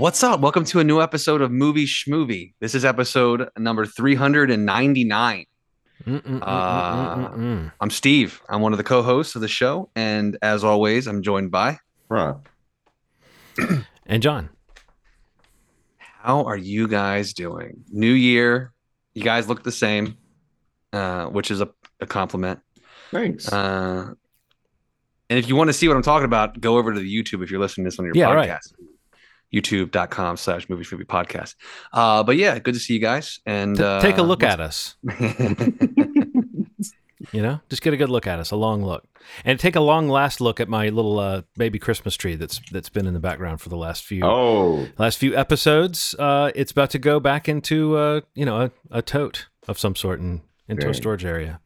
What's up? Welcome to a new episode of Movie Schmovie. This is episode number 399. Uh, I'm Steve. I'm one of the co hosts of the show. And as always, I'm joined by. Ron and John. How are you guys doing? New year. You guys look the same, uh, which is a, a compliment. Thanks. Uh, and if you want to see what I'm talking about, go over to the YouTube if you're listening to this on your Yeah, podcast. right. YouTube.com slash movie schmovie podcast. Uh, but yeah, good to see you guys. And T- uh, take a look at us. You know, just get a good look at us, a long look, and take a long last look at my little uh, baby Christmas tree that's that's been in the background for the last few oh, last few episodes. Uh, it's about to go back into uh, you know a, a tote of some sort and into a storage area.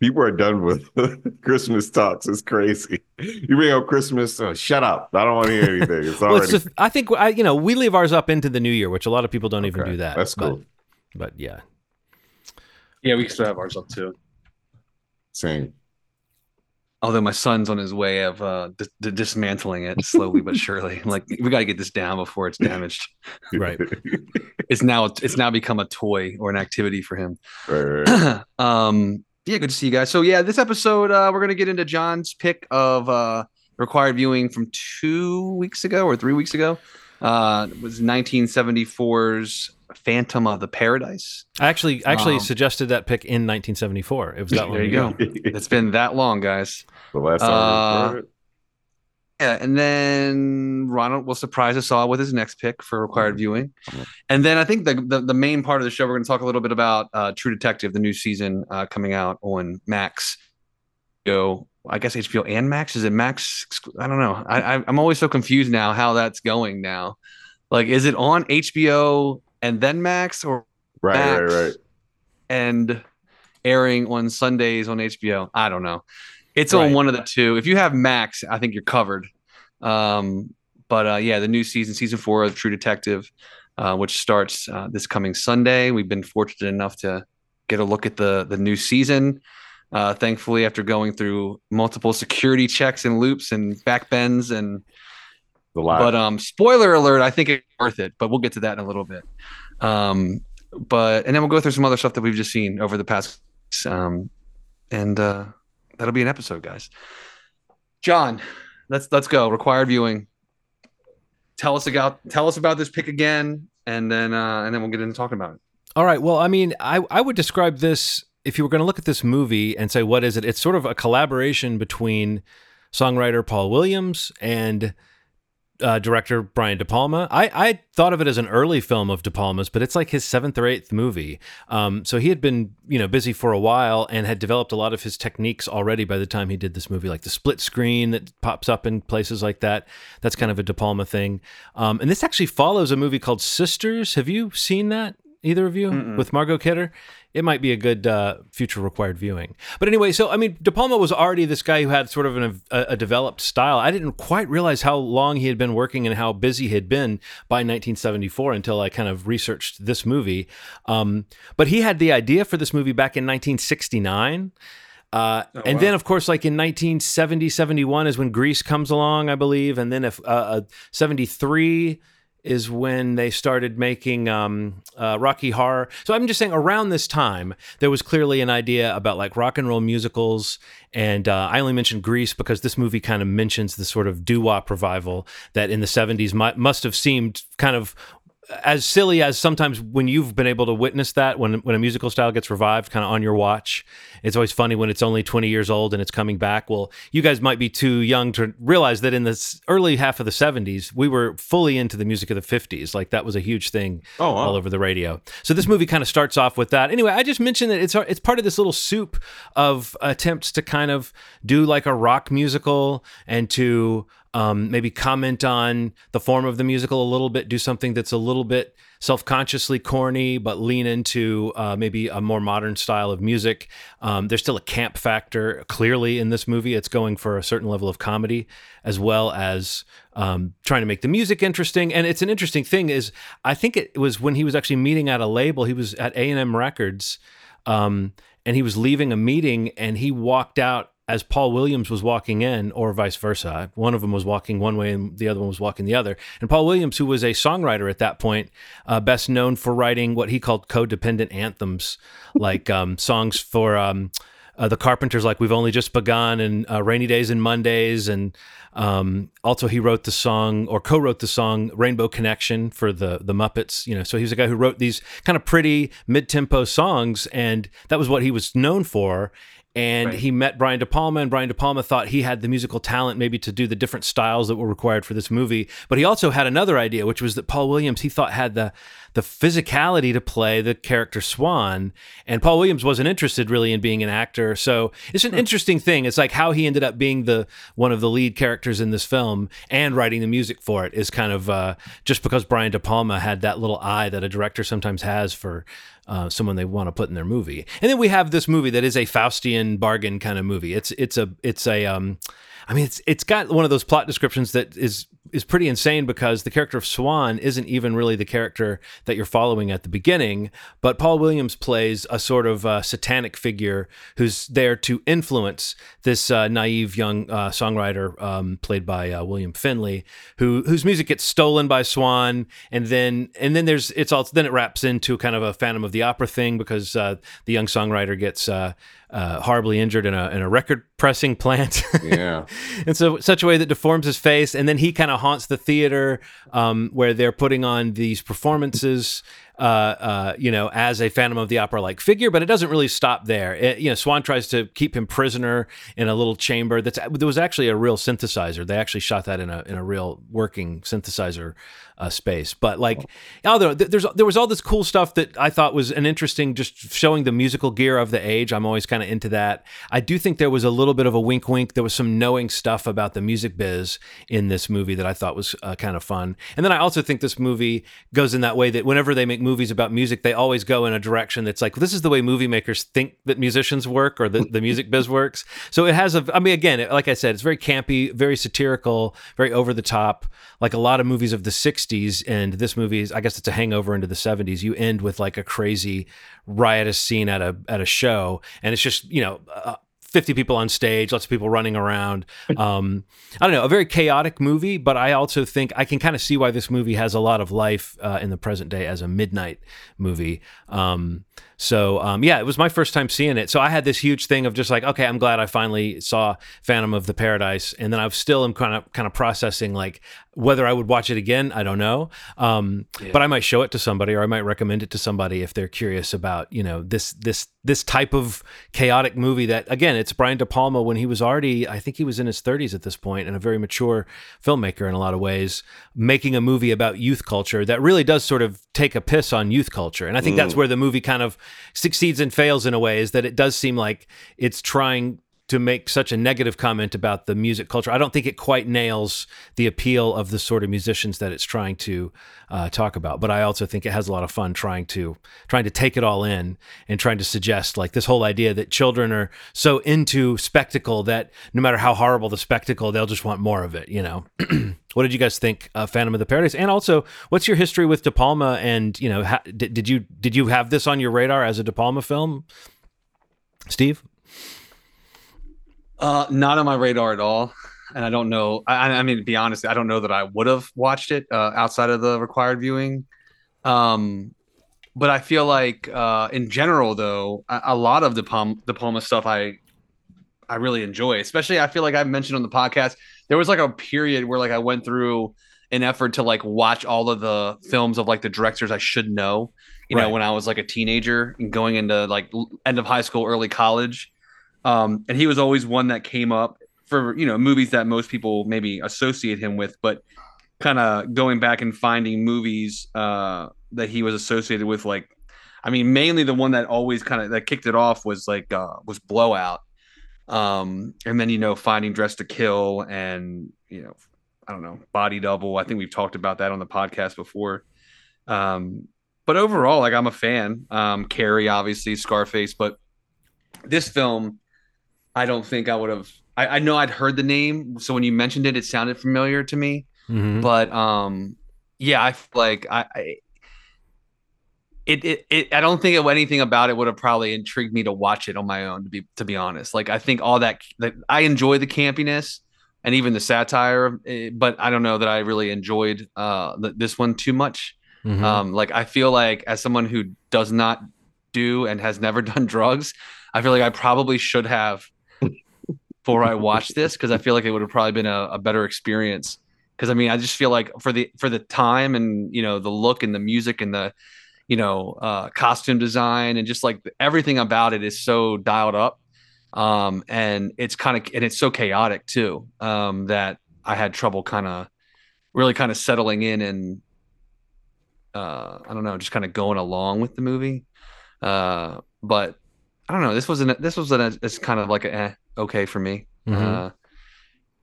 People are done with Christmas talks. It's crazy. You bring up Christmas. Oh, shut up. I don't want to hear anything. It's Well, already. it's just, I think I, you know we leave ours up into the new year, which a lot of people don't even do that. That's but- cool. But, yeah, yeah, we still have ours up too. Same. Although my son's on his way of uh, d- d- dismantling it slowly but surely. Like we got to get this down before it's damaged. Right. It's now it's now become a toy or an activity for him. right, right. um yeah good to see you guys so yeah this episode uh we're gonna get into john's pick of uh required viewing from two weeks ago or three weeks ago uh it was 1974's phantom of the paradise I actually actually Um, suggested that pick in 1974. It was that long there you ago. go it's been that long guys the last time Uh, we recorded. Yeah and then ronald will surprise us all with his next pick for required viewing Mhm. and then i think the, the the main part of the show we're going to talk a little bit about uh true detective the new season uh coming out on max go i guess hbo and max is it max i don't know I, I i'm always so confused now how that's going now like is it on hbo and then max or Right, right, right. and airing on Sundays on HBO. I don't know. It's on one of the two. If you have Max, I think you're covered. Um, but uh, yeah, the new season, season four of True Detective, uh, which starts uh, this coming Sunday. We've been fortunate enough to get a look at the the new season. Uh, thankfully, after going through multiple security checks and loops and backbends and The lot. but um, spoiler alert, I think it's worth it. But we'll get to that in a little bit. Um, but and then we'll go through some other stuff that we've just seen over the past. Um, and uh, that'll be an episode, guys. John, let's let's go. Required viewing. Tell us about tell us about this pick again, and then uh, and then we'll get into talking about it. All right. Well, I mean, I, I would describe this if you were going to look at this movie and say, what is it? It's sort of a collaboration between songwriter Paul Williams and uh, director Brian De Palma. I, I thought of it as an early film of De Palma's, but it's like his seventh or eighth movie. Um, so he had been, you know, busy for a while and had developed a lot of his techniques already by the time he did this movie, like the split screen that pops up in places like that. That's kind of a De Palma thing. Um, and this actually follows a movie called Sisters. Have you seen that? Either of you Mm-mm. with Margot Kidder? It might be a good uh, future required viewing. But anyway, so I mean, De Palma was already this guy who had sort of an, a, a developed style. I didn't quite realize how long he had been working and how busy he had been by 1974 until I kind of researched this movie. Um, but he had the idea for this movie back in 1969. Uh, Oh, and wow. then, of course, like in 1970, 71 is when Grease comes along, I believe. And then if uh, uh, 73 is when they started making um, uh, Rocky Horror. So I'm just saying, around this time, there was clearly an idea about like rock and roll musicals. And uh, I only mentioned Grease because this movie kind of mentions the sort of doo wop revival that in the 70s might, must have seemed kind of as silly as sometimes when you've been able to witness that when when a musical style gets revived kind of on your watch it's always funny when it's only 20 years old and it's coming back. Well you guys might be too young to realize that in the early half of the 70s we were fully into the music of the 50s like that was a huge thing Oh, wow. all over the radio. So this movie kind of starts off with that. Anyway i just mentioned that it's it's part of this little soup of attempts to kind of do like a rock musical and to um, maybe comment on the form of the musical a little bit, do something that's a little bit self consciously corny, but lean into uh, maybe a more modern style of music. Um, there's still a camp factor clearly in this movie. It's going for a certain level of comedy as well as um, trying to make the music interesting. And it's an interesting thing is I think it was when he was actually meeting at a label, he was at A&M Records um, and he was leaving a meeting and he walked out as Paul Williams was walking in, or vice versa. One of them was walking one way and the other one was walking the other. And Paul Williams, who was a songwriter at that point, uh, best known for writing what he called codependent anthems, like um, songs for. Um, uh, the Carpenters, like We've Only Just Begun, and uh, Rainy Days and Mondays. And um, also, he wrote the song or co wrote the song Rainbow Connection for the, the Muppets. You know, so he was a guy who wrote these kind of pretty mid tempo songs, and that was what he was known for and right. he met Brian De Palma, and Brian De Palma thought he had the musical talent maybe to do the different styles that were required for this movie. But he also had another idea, which was that Paul Williams he thought had the the physicality to play the character Swan, and Paul Williams wasn't interested really in being an actor. So it's an hmm. interesting thing. It's like how he ended up being the one of the lead characters in this film and writing the music for it is kind of uh, just because Brian De Palma had that little eye that a director sometimes has for uh, someone they want to put in their movie. And then we have this movie that is a Faustian bargain kind of movie. It's it's a it's a um, I mean it's it's got one of those plot descriptions that is is pretty insane because the character of Swan isn't even really the character that you're following at the beginning, but Paul Williams plays a sort of uh, satanic figure who's there to influence this uh, naive young uh, songwriter um, played by uh, William Finley, who whose music gets stolen by Swan, and then and then there's it's all then it wraps into kind of a Phantom of the Opera thing because uh, the young songwriter gets uh, horribly injured in a in a record pressing plant. yeah, and so such a way that deforms his face, and then he kind of haunts the theater um, where they're putting on these performances uh, uh, you know, as a Phantom of the Opera like figure, but it doesn't really stop there. It, you know, Swan tries to keep him prisoner in a little chamber. That's there was actually a real synthesizer. They actually shot that in a in a real working synthesizer uh, space. But like, although there's there was all this cool stuff that I thought was an interesting, just showing the musical gear of the age. I'm always kind of into that. I do think there was a little bit of a wink, wink. There was some knowing stuff about the music biz in this movie that I thought was uh, kind of fun. And then I also think this movie goes in that way that whenever they make movies about music, they always go in a direction that's like, this is the way movie makers think that musicians work or the, the music biz works. So it has a, I mean, again, like I said, it's very campy, very satirical, very over the top, like a lot of movies of the 60s. And this movie is, I guess it's a hangover into the 70s. You end with like a crazy riotous scene at a, at a show. And it's just, you know, uh, 50 people on stage, lots of people running around. Um, I don't know, a very chaotic movie, but I also think I can kind of see why this movie has a lot of life uh, in the present day as a midnight movie. Um, so um, yeah, it was my first time seeing it. So I had this huge thing of just like, okay, I'm glad I finally saw Phantom of the Paradise, and then I still am kind of kind of processing like whether I would watch it again. I don't know, um, yeah. but I might show it to somebody or I might recommend it to somebody if they're curious about you know this this this type of chaotic movie that again it's Brian De Palma when he was already I think he was in his 30s at this point and a very mature filmmaker in a lot of ways making a movie about youth culture that really does sort of take a piss on youth culture and I think mm. that's where the movie kind of succeeds and fails in a way is that it does seem like it's trying to make such a negative comment about the music culture. I don't think it quite nails the appeal of the sort of musicians that it's trying to uh, talk about. But I also think it has a lot of fun trying to trying to take it all in and trying to suggest like this whole idea that children are so into spectacle that no matter how horrible the spectacle, they'll just want more of it. You know. what did you guys think of Phantom of the Paradise? And also, what's your history with De Palma? And you know, did, did you did you have this on your radar as a De Palma film, Steve? Uh, not on my radar at all. And I don't know. I, I mean, to be honest, I don't know that I would have watched it uh, outside of the required viewing. Um, but I feel like uh, in general, though, a, a lot of the Palma, De Palma stuff I I really enjoy. Especially, I feel like I've mentioned on the podcast. There was like a period where like I went through an effort to like watch all of the films of like the directors I should know. You right. know, when I was like a teenager and going into like end of high school, early college um, and he was always one that came up for you know movies that most people maybe associate him with, but kind of going back and finding movies uh, that he was associated with, like I mean, mainly the one that always kind of that kicked it off was like uh, was Blowout, um, and then you know finding Dressed to Kill and you know I don't know Body Double. I think we've talked about that on the podcast before. Um, but overall, like I'm a fan. Um, Carrie, obviously, Scarface, but this film I don't think I would have. I, I, know I'd heard the name, so when you mentioned it, it sounded familiar to me. Mm-hmm. But um, yeah, I feel like I, I it, it, it I don't think anything about it would have probably intrigued me to watch it on my own. To be to be honest, like I think all that, that I enjoy the campiness and even the satire, eh, but I don't know that I really enjoyed uh, this one too much. Mm-hmm. Um, like I feel like as someone who does not do and has never done drugs, I feel like I probably should have before I watched this because I feel like it would have probably been a, a better experience. Because I mean, I just feel like for the for the time and you know the look and the music and the you know uh, costume design and just like everything about it is so dialed up, um, and it's kind of and it's so chaotic too um, that I had trouble kind of really kind of settling in and uh, I don't know, just kind of going along with the movie. Uh, but I don't know. This wasn't. This was an. It's kind of like a eh, okay for me. Mm-hmm. Uh,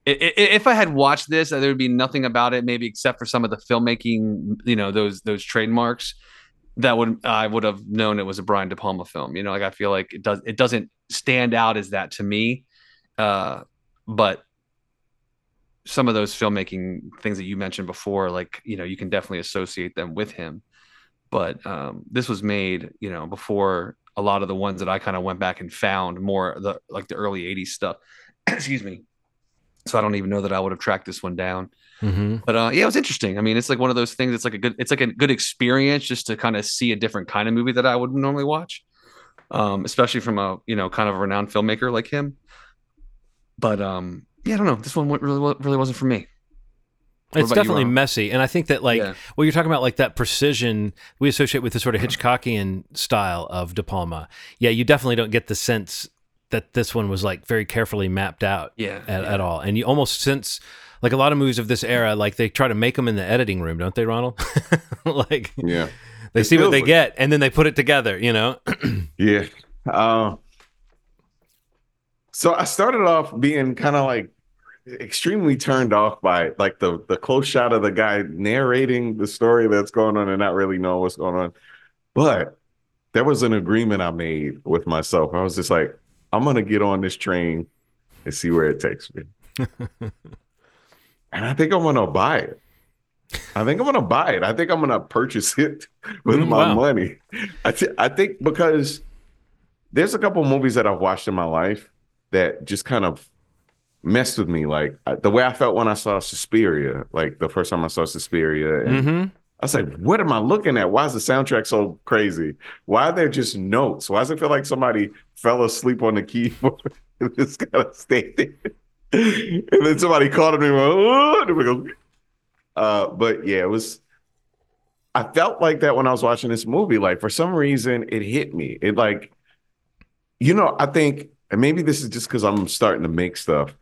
if I had watched this, there would be nothing about it, maybe except for some of the filmmaking, you know, those those trademarks that would I would have known it was a Brian De Palma film. You know, like I feel like it does it doesn't stand out as that to me. Uh, but some of those filmmaking things that you mentioned before, like you know, you can definitely associate them with him. But um, this was made, you know, before a lot of the ones that I kind of went back and found more the like the early 80s stuff. Excuse me. So I don't even know that I would have tracked this one down. Mm-hmm. But uh, yeah, it was interesting. I mean, it's like one of those things. It's like a good, it's like a good experience just to kind of see a different kind of movie that I would normally watch, um, especially from a you know kind of a renowned filmmaker like him. But um, yeah, I don't know. This one really really wasn't for me it's definitely you, messy and i think that like yeah. well you're talking about like that precision we associate with the sort of hitchcockian style of de palma. Yeah you definitely don't get the sense that this one was like very carefully mapped out yeah at, yeah. at all. And you almost sense like a lot of movies of this era like they try to make them in the editing room don't they ronald? Like yeah. they it see what they get and then they put it together you know? Yeah. Uh, so i started off being kind of like extremely turned off by like the the close shot of the guy narrating the story that's going on and not really knowing what's going on. But there was an agreement I made with myself. I was just like, I'm gonna get on this train and see where it takes me. and I think I'm gonna buy it. I think I'm gonna buy it. I think I'm gonna purchase it with mm, my wow. money. I, th- I think because there's a couple movies that I've watched in my life that just kind of messed with me. Like the way I felt when I saw Suspiria, like the first time I saw Suspiria. And mm-hmm. I was like, what am I looking at? Why is the soundtrack so crazy? Why are there just notes? Why does it feel like somebody fell asleep on the keyboard and just kind of stayed there? and then somebody called him and went, oh, and we go. Uh, but yeah, it was. I felt like that when I was watching this movie. Like for some reason, it hit me. It like, you know, I think, and maybe this is just because I'm starting to make stuff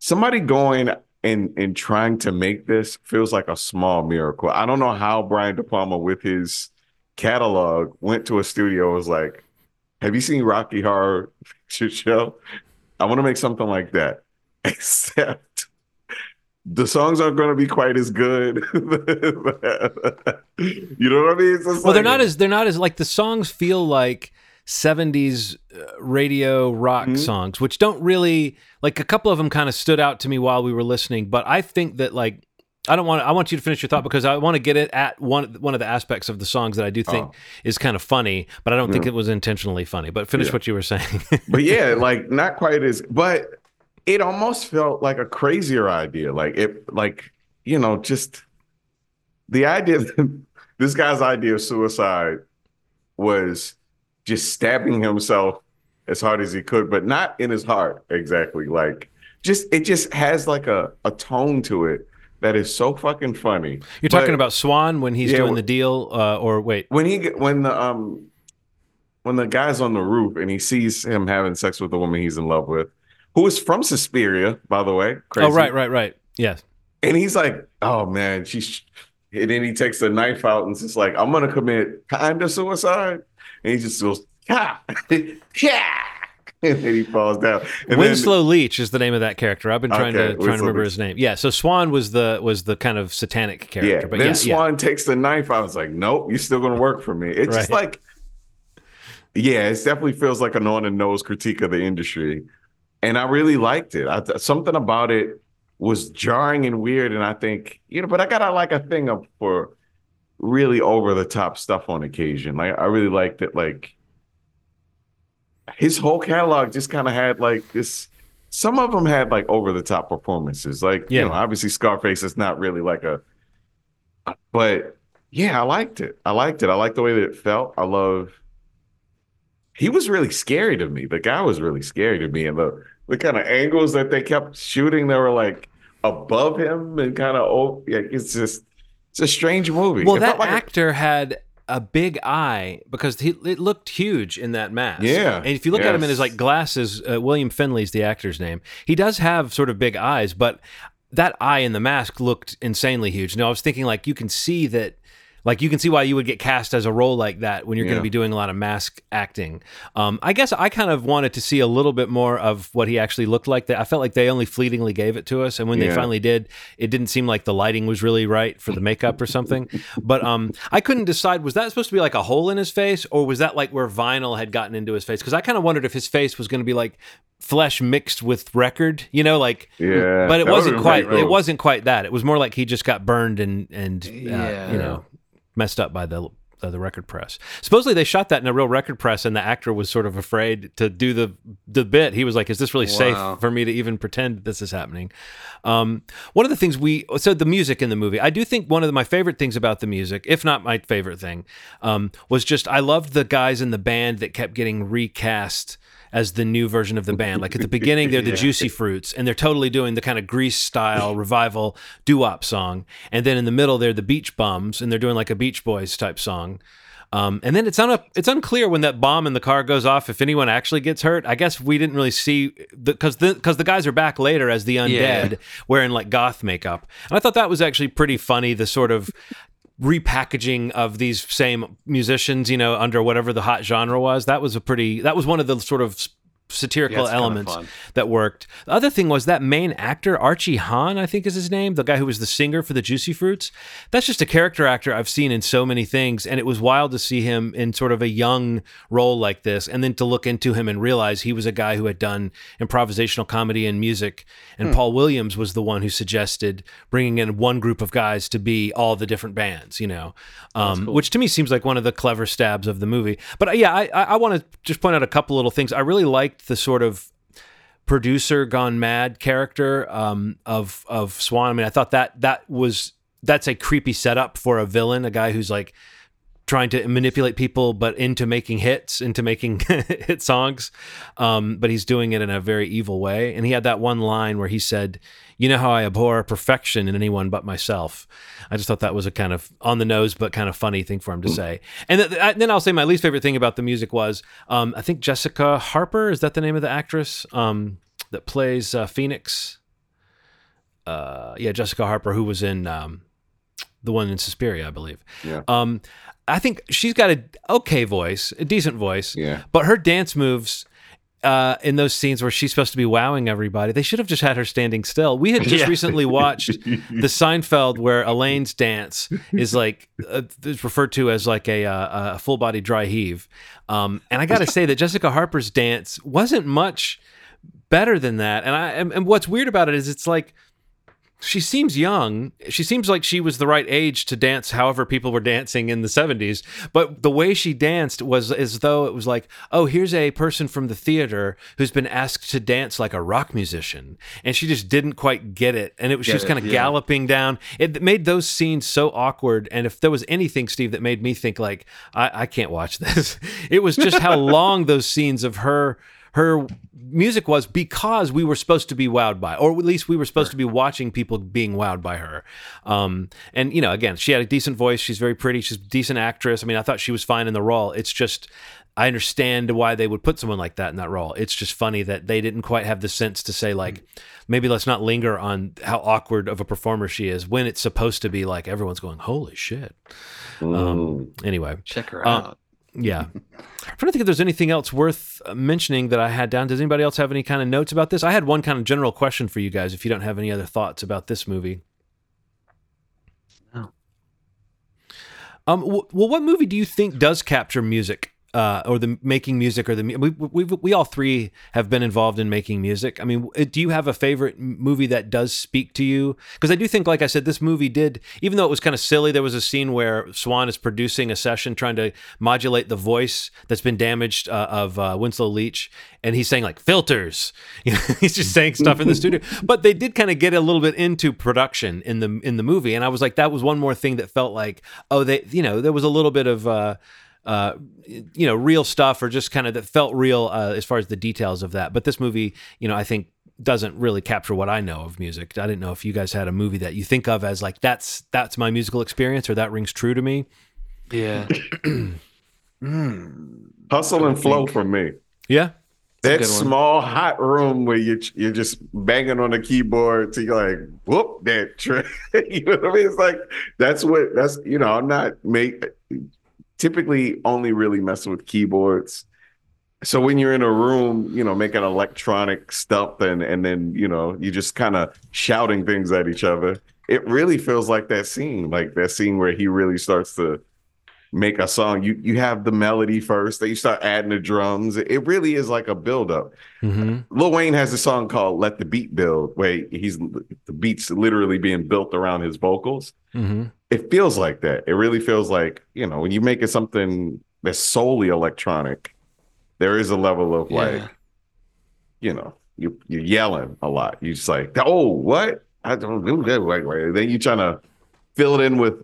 somebody going and and trying to make this feels like a small miracle. I don't know how Brian De Palma with his catalog went to a studio was like, "Have you seen Rocky Horror Picture Show? I want to make something like that." Except the songs aren't going to be quite as good. you know what I mean? well, like, they're not as they're not as like the songs feel like 70s uh, radio rock mm-hmm. songs, which don't really like a couple of them kind of stood out to me while we were listening. But I think that like I don't want I want you to finish your thought because I want to get it at one one of the aspects of the songs that I do think oh. is kind of funny, but I don't think it was intentionally funny. But finish yeah. what you were saying. but yeah, like not quite as but it almost felt like a crazier idea. Like it like, you know, just the idea this guy's idea of suicide was just stabbing himself as hard as he could, but not in his heart exactly. Like just it just has like a, a tone to it that is so fucking funny. You're but, talking about Swan when he's yeah, doing the deal, uh, or wait, when he when the um when the guy's on the roof and he sees him having sex with the woman he's in love with, who is from Suspiria, by the way. Crazy. Oh right, right, right. Yes. And he's like, "Oh man, she's," and then he takes the knife out and it's just like, "I'm gonna commit kind of suicide." And he just goes, yeah, yeah. And then he falls down. And Winslow then, Leach is the name of that character. I've been trying okay, to trying to remember Leach. his name. Yeah, so Swan was the was the kind of satanic character. Yeah, but then yeah, Swan yeah. takes the knife. I was like, nope, you're still gonna work for me. It's right. just like, yeah, it definitely feels like an on the nose critique of the industry, and I really liked it. I, something about it was jarring and weird, and I think you know, but I got like a thing up for really over the top stuff on occasion. Like I really liked it. Like his whole catalog just kind of had like this. Some of them had like over the top performances. Like yeah. you know, obviously Scarface is not really like a, but yeah, I liked it. I liked it. I liked the way that it felt. I love. He was really scary to me. The guy was really scary to me, and the the kind of angles that they kept shooting, they were like above him and kind of oh, yeah, it's just it's a strange movie. Well, it that like actor a- had a big eye because he it looked huge in that mask. Yeah, and if you look yes. at him in his like glasses, uh, William Finley's the actor's name. He does have sort of big eyes, but that eye in the mask looked insanely huge. Now I was thinking like you can see that like you can see why you would get cast as a role like that when you're yeah. going to be doing a lot of mask acting. Um, I guess I kind of wanted to see a little bit more of what he actually looked like. I felt like they only fleetingly gave it to us, and when yeah. they finally did, it didn't seem like the lighting was really right for the makeup or something. but um, I couldn't decide was that supposed to be like a hole in his face, or was that like where vinyl had gotten into his face? Because I kind of wondered if his face was going to be like flesh mixed with record, you know, like yeah. But it wasn't quite. It wasn't quite that. It was more like he just got burned and and uh, yeah. you know messed up by the uh, the record press. Supposedly they shot that in a real record press, and the actor was sort of afraid to do the the bit. He was like, "Is this really wow. safe for me to even pretend this is happening?" Um, one of the things we so the music in the movie, I do think one of the, my favorite things about the music, if not my favorite thing, um, was just I loved the guys in the band that kept getting recast as the new version of the band. Like at the beginning, they're the yeah. Juicy Fruits, and they're totally doing the kind of Grease style revival doo wop song. And then in the middle, they're the Beach Bums, and they're doing like a Beach Boys type song. Um, and then it's un- it's unclear when that bomb in the car goes off if anyone actually gets hurt. I guess we didn't really see because the because the, the, guys are back later as the undead yeah. wearing like goth makeup, and I thought that was actually pretty funny. The sort of repackaging of these same musicians, you know, under whatever the hot genre was. That was a pretty that was one of the sort of satirical yeah, elements that worked. The other thing was that main actor, Archie Hahn, I think is his name, the guy who was the singer for the Juicy Fruits. That's just a character actor I've seen in so many things. And it was wild to see him in sort of a young role like this. And then to look into him and realize he was a guy who had done improvisational comedy and music. And hmm. Paul Williams was the one who suggested bringing in one group of guys to be all the different bands, you know, um, cool. which to me seems like one of the clever stabs of the movie. But uh, yeah, I, I want to just point out a couple little things. I really liked the sort of producer gone mad character um, of of Swan. I mean, I thought that that was that's a creepy setup for a villain, a guy who's like trying to manipulate people, but into making hits, into making hit songs. Um, but he's doing it in a very evil way. And he had that one line where he said, "You know how I abhor perfection in anyone but myself." I just thought that was a kind of on the nose but kind of funny thing for him to mm. say. And th- then I'll say my least favorite thing about the music was um, I think Jessica Harper is that the name of the actress um, that plays uh, Phoenix. Uh, yeah, Jessica Harper, who was in um, the one in Suspiria, I believe. Yeah. Um, I think she's got a okay voice, a decent voice. Yeah. But her dance moves uh, in those scenes where she's supposed to be wowing everybody, they should have just had her standing still. We had just yeah. recently watched the Seinfeld where Elaine's dance is like uh, is referred to as like a, uh, a full body dry heave, um, and I got to say that Jessica Harper's dance wasn't much better than that. And I and, and what's weird about it is it's like she seems young. She seems like she was the right age to dance however people were dancing in the 70s. But the way she danced was as though it was like, oh, here's a person from the theater who's been asked to dance like a rock musician. And she just didn't quite get it. And it was, she was kind of yeah. galloping down. It made those scenes so awkward. And if there was anything, Steve, that made me think, like, I, I can't watch this, it was just how long those scenes of her her music was because we were supposed to be wowed by, or at least we were supposed sure. to be watching people being wowed by her. Um, and you know, again, she had a decent voice. She's very pretty. She's a decent actress. I mean, I thought she was fine in the role. It's just. I understand why they would put someone like that in that role. It's just funny that they didn't quite have the sense to say like, maybe let's not linger on how awkward of a performer she is when it's supposed to be like everyone's going, holy shit. Um, anyway, check her uh, out. Yeah. I'm trying to think if there's anything else worth mentioning that I had down. Does anybody else have any kind of notes about this? I had one kind of general question for you guys if you don't have any other thoughts about this movie. No. Um, well, what movie do you think does capture music uh, or the making music or the we, we we all three have been involved in making music. I mean, do you have a favorite movie that does speak to you? Because I do think, like I said, this movie did, even though it was kind of silly. There was a scene where Swan is producing a session trying to modulate the voice that's been damaged uh, of uh, Winslow Leach, and he's saying like filters. You know, he's just saying stuff in the studio. But they did kind of get a little bit into production in the in the movie, and I was like, that was one more thing that felt like, oh, they, you know, there was a little bit of. Uh, you know, real stuff or just kind of that felt real uh, as far as the details of that. But this movie, you know, I think doesn't really capture what I know of music. I didn't know if you guys had a movie that you think of as like that's that's my musical experience or that rings true to me. Yeah. mm. Hustle and flow for me. Yeah. That small hot room where you you're just banging on the keyboard to like whoop that trick. you know what I mean? It's like that's what that's you know I'm not make typically only really messing with keyboards. So when you're in a room, you know, making electronic stuff and and then, you know, you just kind of shouting things at each other, it really feels like that scene, like that scene where he really starts to make a song. You you have the melody first, then you start adding the drums. It really is like a buildup. Mm-hmm. Lil Wayne has a song called "Let the Beat Build," where he's the beats literally being built around his vocals. Mm-hmm. It feels like that. It really feels like you know when you make it something that's solely electronic, there is a level of yeah. like, you know, you you're yelling a lot. You just like, oh, what? I don't do that. Right. Then you're trying to fill it in with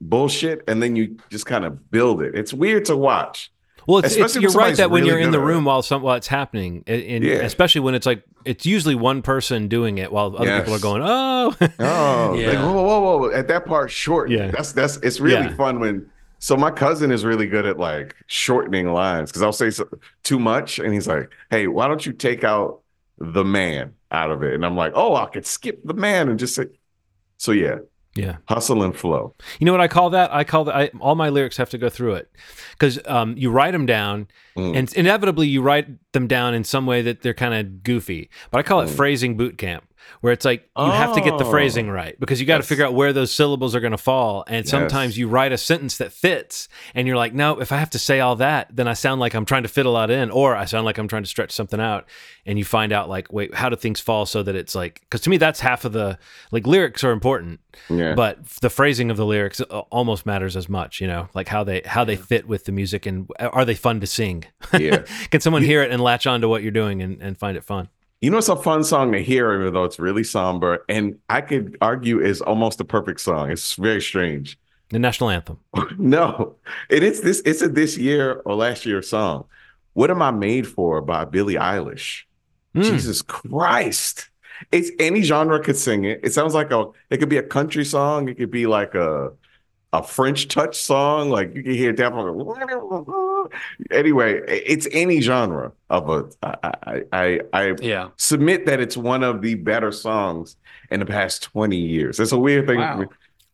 bullshit and then you just kind of build it. It's weird to watch. Well, it's, it's, you're right that when really you're in the room while some while it's happening, and, yeah. especially when it's like it's usually one person doing it while other yes. people are going, oh, oh, yeah. like, whoa, whoa, whoa, at that part short. Yeah, that's that's it's really yeah. fun when. So my cousin is really good at like shortening lines because I'll say so, too much, and he's like, "Hey, why don't you take out the man out of it?" And I'm like, "Oh, I could skip the man and just say." So yeah, yeah. Hustle and flow. You know what I call that? I call that I, all my lyrics have to go through it because um, you write them down mm. and inevitably you write them down in some way that they're kind of goofy. But I call it mm. phrasing boot camp where it's like you oh. have to get the phrasing oh. right because you got to figure out where those syllables are going to fall. And yes. sometimes you write a sentence that fits, and you're like, no, if I have to say all that, then I sound like I'm trying to fit a lot in, or I sound like I'm trying to stretch something out. And you find out like, wait, how do things fall so that it's like? Because to me, that's half of the like lyrics are important, yeah. but the phrasing of the lyrics uh, almost matters as much. You know, like how they how they fit with the music and uh, are they fun to sing? Yeah, can someone hear it and latch on to what you're doing and, and find it fun? You know, it's a fun song to hear, even though it's really somber. And I could argue is almost a perfect song. It's very strange. The national anthem. no, And it is this. It's a this year or last year song. What am I made for by Billie Eilish? Mm. Jesus Christ! It's any genre could sing it. It sounds like a. It could be a country song. It could be like a a French touch song. Like you can hear that. Anyway, it's any genre of a. I, I, I yeah. submit that it's one of the better songs in the past twenty years. It's a weird thing. Wow.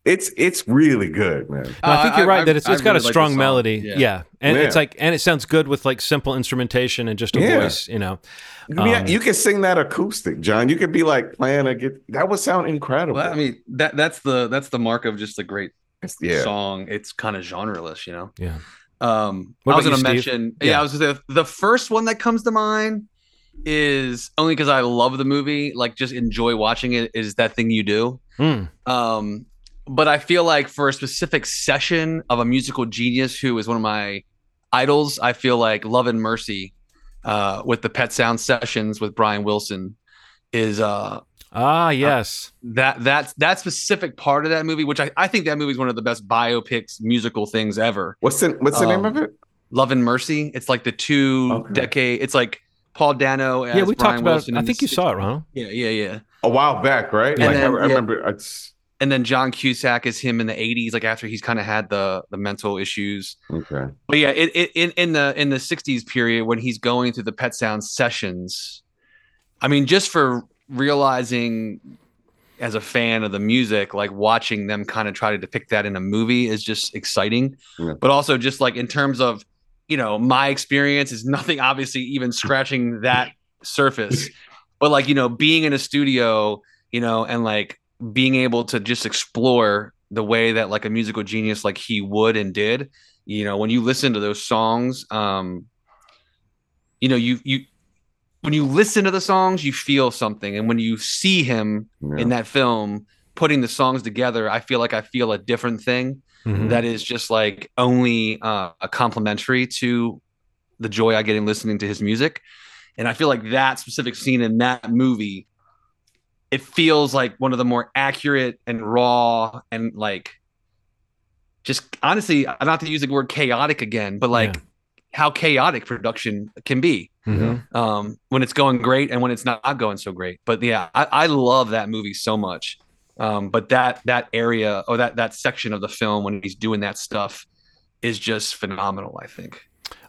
It's it's really good, man. No, I think you're right I, that it's, it's got really a strong like melody. Yeah. yeah. and yeah. it's like and it sounds good with like simple instrumentation and just a yeah. voice. You know, um, you can sing that acoustic, John. You could be like playing a get that would sound incredible. Well, I mean that that's the that's the mark of just a great yeah. song. It's kind of genreless, you know. Yeah. Um, what I was going to mention. Yeah. yeah, I was gonna, the first one that comes to mind is only because I love the movie. Like, just enjoy watching it. Is that thing you do? Mm. Um, but I feel like for a specific session of a musical genius who is one of my idols, I feel like Love and Mercy uh, with the Pet Sounds sessions with Brian Wilson is uh Ah, uh, yes. Uh, that that's that specific part of that movie, which I, I think that movie is one of the best biopics musical things ever. What's the what's the um, name of it? Love and Mercy. It's like the two okay. decade. It's like Paul Dano. yeah, we Brian talked about. Wilson it. I think you saw it, Ronald. Yeah, yeah, yeah. A while back, right? And like, then, I, I remember. It's and then John Cusack is him in the '80s, like after he's kind of had the the mental issues. Okay. But yeah, it, it, in in the in the '60s period when he's going through the Pet Sounds sessions, I mean, just for realizing as a fan of the music, like watching them kind of try to depict that in a movie is just exciting. Yeah. But also just like in terms of, you know, my experience is nothing obviously even scratching that surface. But like, you know, being in a studio, you know, and like being able to just explore the way that like a musical genius like he would and did You know, when you listen to those songs, um, you know, you you when you listen to the songs, you feel something, and when you see him yeah. in that film putting the songs together, I feel like I feel a different thing mm-hmm. that is just like only uh, a complimentary to the joy I get in listening to his music. And I feel like that specific scene in that movie, it feels like one of the more accurate and raw and like just honestly, I'm not to use the word chaotic again, but like yeah. How chaotic production can be mm-hmm. um, when it's going great and when it's not going so great. But yeah, I, I love that movie so much. Um, but that that area or that that section of the film when he's doing that stuff is just phenomenal. I think.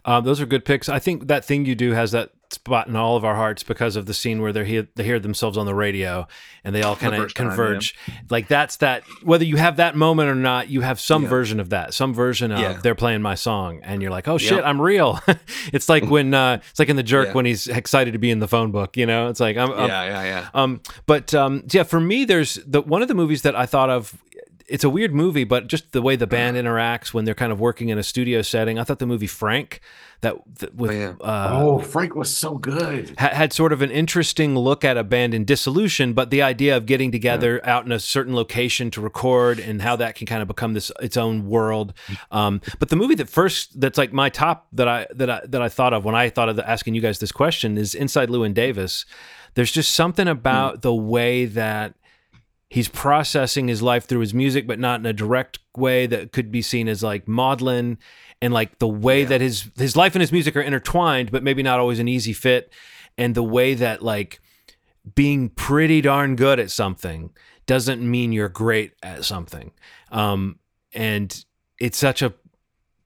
Um, those are good picks. I think that thing you do has that spot in all of our hearts because of the scene where they hear they hear themselves on the radio and they all kind of converge. Time, yeah. Like that's that. Whether you have that moment or not, you have some yeah. version of that. Some version of yeah. they're playing my song, and you're like, oh shit. I'm real. it's like when uh, it's like in the jerk when he's excited to be in the phone book. You know, it's like I'm, I'm yeah, yeah, yeah. Um, but um, yeah, for me, there's the one of the movies that I thought of it's a weird movie, but just the way the band interacts when they're kind of working in a studio setting. I thought the movie Frank that, that with oh, yeah. uh, oh Frank was so good had, had, sort of an interesting look at a band in dissolution, but the idea of getting together yeah. out in a certain location to record and how that can kind of become this its own world. Um, but the movie that first that's like my top that I that I that I thought of when I thought of the, asking you guys this question is Inside Llewyn Davis. There's just something about mm. the way that he's processing his life through his music, but not in a direct way that could be seen as like maudlin and like the way yeah. that his his life and his music are intertwined, but maybe not always an easy fit, and the way that like being pretty darn good at something doesn't mean you're great at something. Um, and it's such a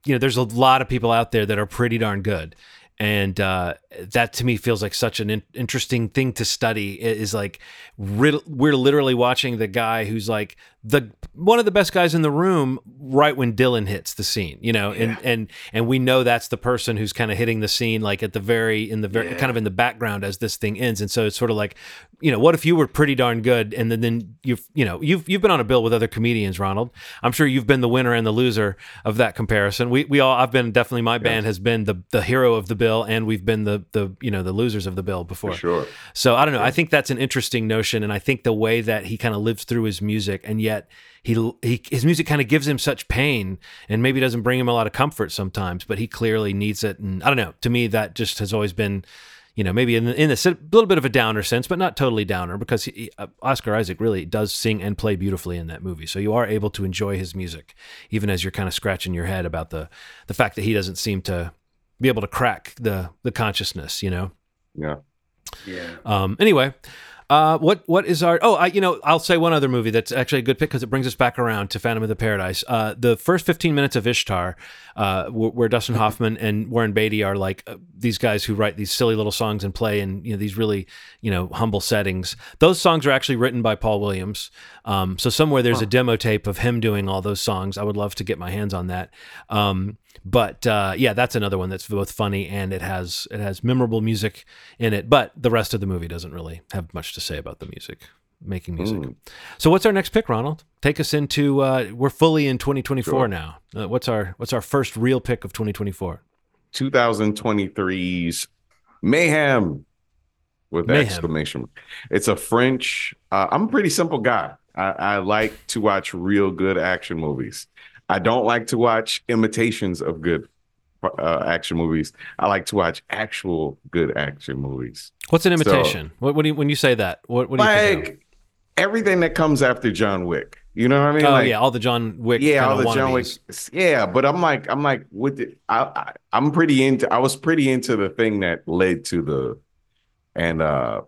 you know, there's a lot of people out there that are pretty darn good and uh, that to me feels like such an in- interesting thing to study is like we're literally watching the guy who's like the one of the best guys in the room right when Dylan hits the scene, you know, yeah. and and and we know that's the person who's kind of hitting the scene like at the very in the very yeah. kind of in the background as this thing ends, and so it's sort of like, you know, what if you were pretty darn good, and then then you've you know you've you've been on a bill with other comedians, Ronald. I'm sure you've been the winner and the loser of that comparison. We we all I've been definitely my band has been the the hero of the bill, and we've been the the you know the losers of the bill before. For sure. So I don't know. I think that's an interesting notion, and I think the way that he kind of lives through his music, and yet yet he, he his music kind of gives him such pain and maybe doesn't bring him a lot of comfort sometimes, but he clearly needs it. And I don't know. To me, that just has always been you know, maybe in in a little bit of a downer sense, but not totally downer because he, uh, Oscar Isaac really does sing and play beautifully in that movie. So you are able to enjoy his music, even as you're kind of scratching your head about the the fact that he doesn't seem to be able to crack the the consciousness. You know. Yeah. Yeah. Um. Anyway. Uh, what what is our? Oh, I you know I'll say one other movie that's actually a good pick because it brings us back around to Phantom of the Paradise. Uh, the first fifteen minutes of Ishtar, uh, where, where, Dustin Hoffman and Warren Beatty are like uh, these guys who write these silly little songs and play in you know these really you know humble settings. Those songs are actually written by Paul Williams. Um, so somewhere there's huh. a demo tape of him doing all those songs. I would love to get my hands on that. Um, but uh, yeah, that's another one that's both funny and it has it has memorable music in it. But the rest of the movie doesn't really have much to say about the music, making music. Mm. So what's our next pick, Ronald? Take us into uh, we're fully in 2024 sure. now. Uh, what's our what's our first real pick of 2024? 2023's Mayhem with Mayhem. exclamation. It's a French. Uh, I'm a pretty simple guy. I, I like to watch real good action movies. I don't like to watch imitations of good uh, action movies. I like to watch actual good action movies. What's an imitation? So, what, what do you, when you say that? What, what do like, think? Everything that comes after John Wick. You know what I mean? Oh like, yeah, all the John Wick. Yeah, all the John Wick. Yeah, but I'm like, I'm like, with the, I, I, am pretty into. I was pretty into the thing that led to the, and uh,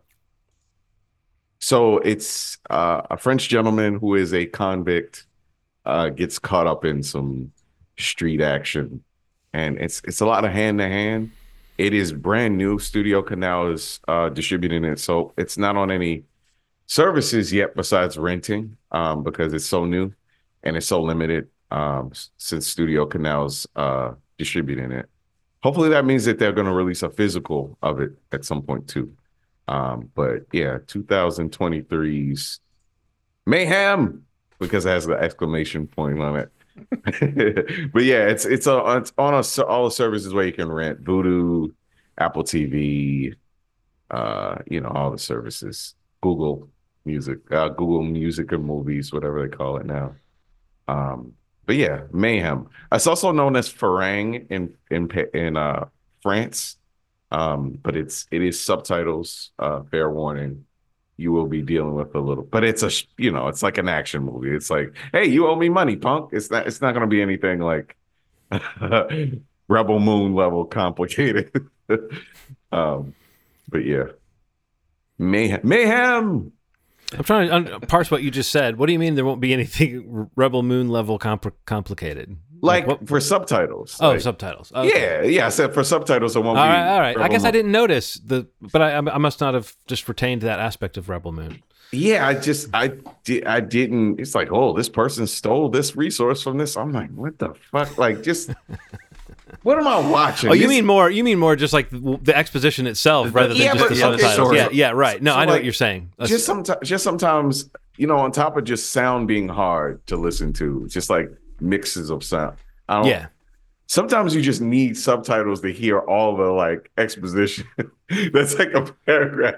so it's uh, a French gentleman who is a convict uh, gets caught up in some street action, and it's it's a lot of hand to hand. It is brand new. Studio Canal is uh, distributing it, so it's not on any services yet besides renting um, because it's so new and it's so limited um, since Studio Canal's uh, distributing it. Hopefully, that means that they're going to release a physical of it at some point too. Um, but yeah, 2023's Mayhem because it has the exclamation point on it. but yeah, it's it's, a, it's on a, all the services where you can rent Vudu, Apple TV, uh, you know, all the services, Google Music, uh, Google Music and movies, whatever they call it now. Um, but yeah, Mayhem. It's also known as Farang in in in uh, France, um, but it's it is subtitles. Uh, fair warning, you will be dealing with a little, but it's a you know it's like an action movie. It's like, hey, you owe me money, punk. It's not it's not going to be anything like Rebel Moon level complicated. um, but yeah, mayhem, mayhem. I'm trying to parse what you just said. What do you mean there won't be anything Rebel Moon level compl- complicated? Like, like for subtitles. Oh, like, subtitles. Okay. Yeah, yeah. I said for subtitles, it won't all be. Right, all right. Rebel I guess Moon. I didn't notice the, but I, I must not have just retained that aspect of Rebel Moon. Yeah, I just I did I didn't. It's like, oh, this person stole this resource from this. I'm like, what the fuck? Like, just what am I watching? Oh, you this... mean more? You mean more just like the exposition itself rather than yeah, just the subtitles? Yeah, yeah, right. No, so I know like, what you're saying. Just sometimes, just sometimes, you know, on top of just sound being hard to listen to, just like mixes of sound. I don't, yeah. Sometimes you just need subtitles to hear all the like exposition. That's like a paragraph.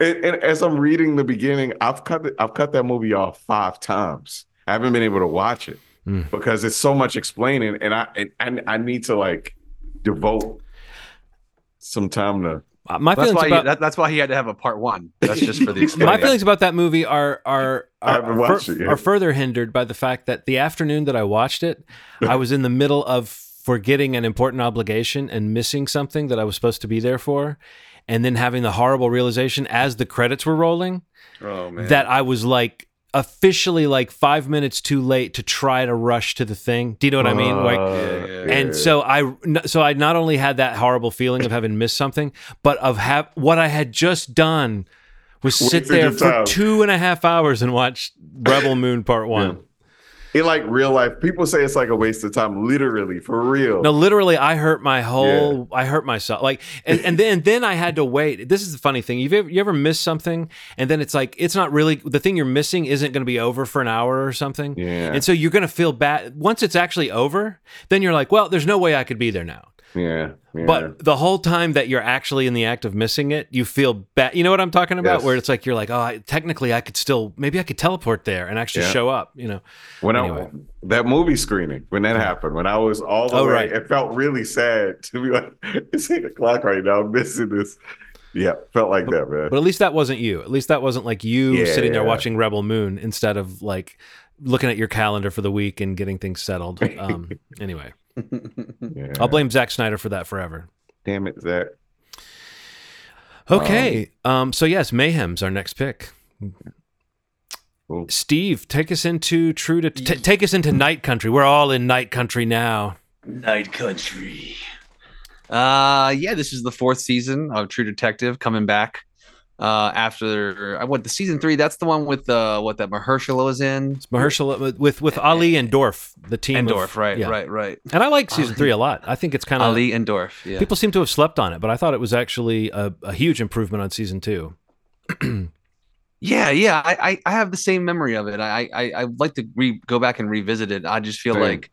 And, and, as I'm reading the beginning, I've cut the, I've cut that movie off five times. I haven't been able to watch it mm. because it's so much explaining, and I and, I need to like devote some time to. Uh, my that's feelings why about he, that, that's why he had to have a part one. That's just for the. experience. my feelings about that movie are are are, are, fur, are further hindered by the fact that the afternoon that I watched it, I was in the middle of forgetting an important obligation and missing something that I was supposed to be there for, and then having the horrible realization as the credits were rolling oh, that I was like officially like five minutes too late to try to rush to the thing. Do you know what uh, I mean? Like, yeah, yeah, and yeah. so I, so I not only had that horrible feeling of having missed something, but of have what I had just done was sit there for two and a half hours and watch Rebel Moon Part One in like real life, people say it's like a waste of time. Literally, for real. No, literally, I hurt my whole. Yeah. I hurt myself. Like, and, and then and then I had to wait. This is the funny thing. You've ever, you ever miss something, and then it's like it's not really the thing you're missing isn't going to be over for an hour or something. Yeah. And so you're going to feel bad once it's actually over. Then you're like, well, there's no way I could be there now. Yeah, yeah, But the whole time that you're actually in the act of missing it, you feel bad. You know what I'm talking about? Yes. Where it's like you're like, oh, I, technically, I could still maybe I could teleport there and actually yeah. show up. You know, when anyway. I that movie screening when that happened, when I was all the oh, way, right. it felt really sad to be like, it's eight o'clock right now, I'm missing this. Yeah, felt like but, that, man. But at least that wasn't you. At least that wasn't like you yeah, sitting there watching Rebel Moon instead of like looking at your calendar for the week and getting things settled. Um, anyway yeah. I'll blame Zack Snyder for that forever. Damn it, Zack. Okay. Um, um so yes, Mayhem's our next pick. Steve, take us into true to t- take us into night country. We're all in night country now. Night country. Uh yeah, this is the fourth season of True Detective coming back uh, after I went the season three. That's the one with uh, what that Mahershala was in. It's Mahershala with with Ali and Dorff, the team. And Dorff, right, yeah. right, right. And I like season three a lot. I think it's kind of Ali and Dorff. Yeah. People seem to have slept on it, but I thought it was actually a, a huge improvement on season two. yeah, yeah. I, I have the same memory of it. I I I'd like to re- go back and revisit it. I just feel like.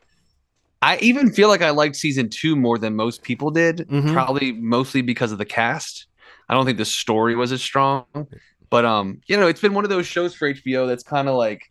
I even feel like I liked season two more than most people did, mm-hmm. probably mostly because of the cast. I don't think the story was as strong, but um, you know, it's been one of those shows for HBO that's kind of like,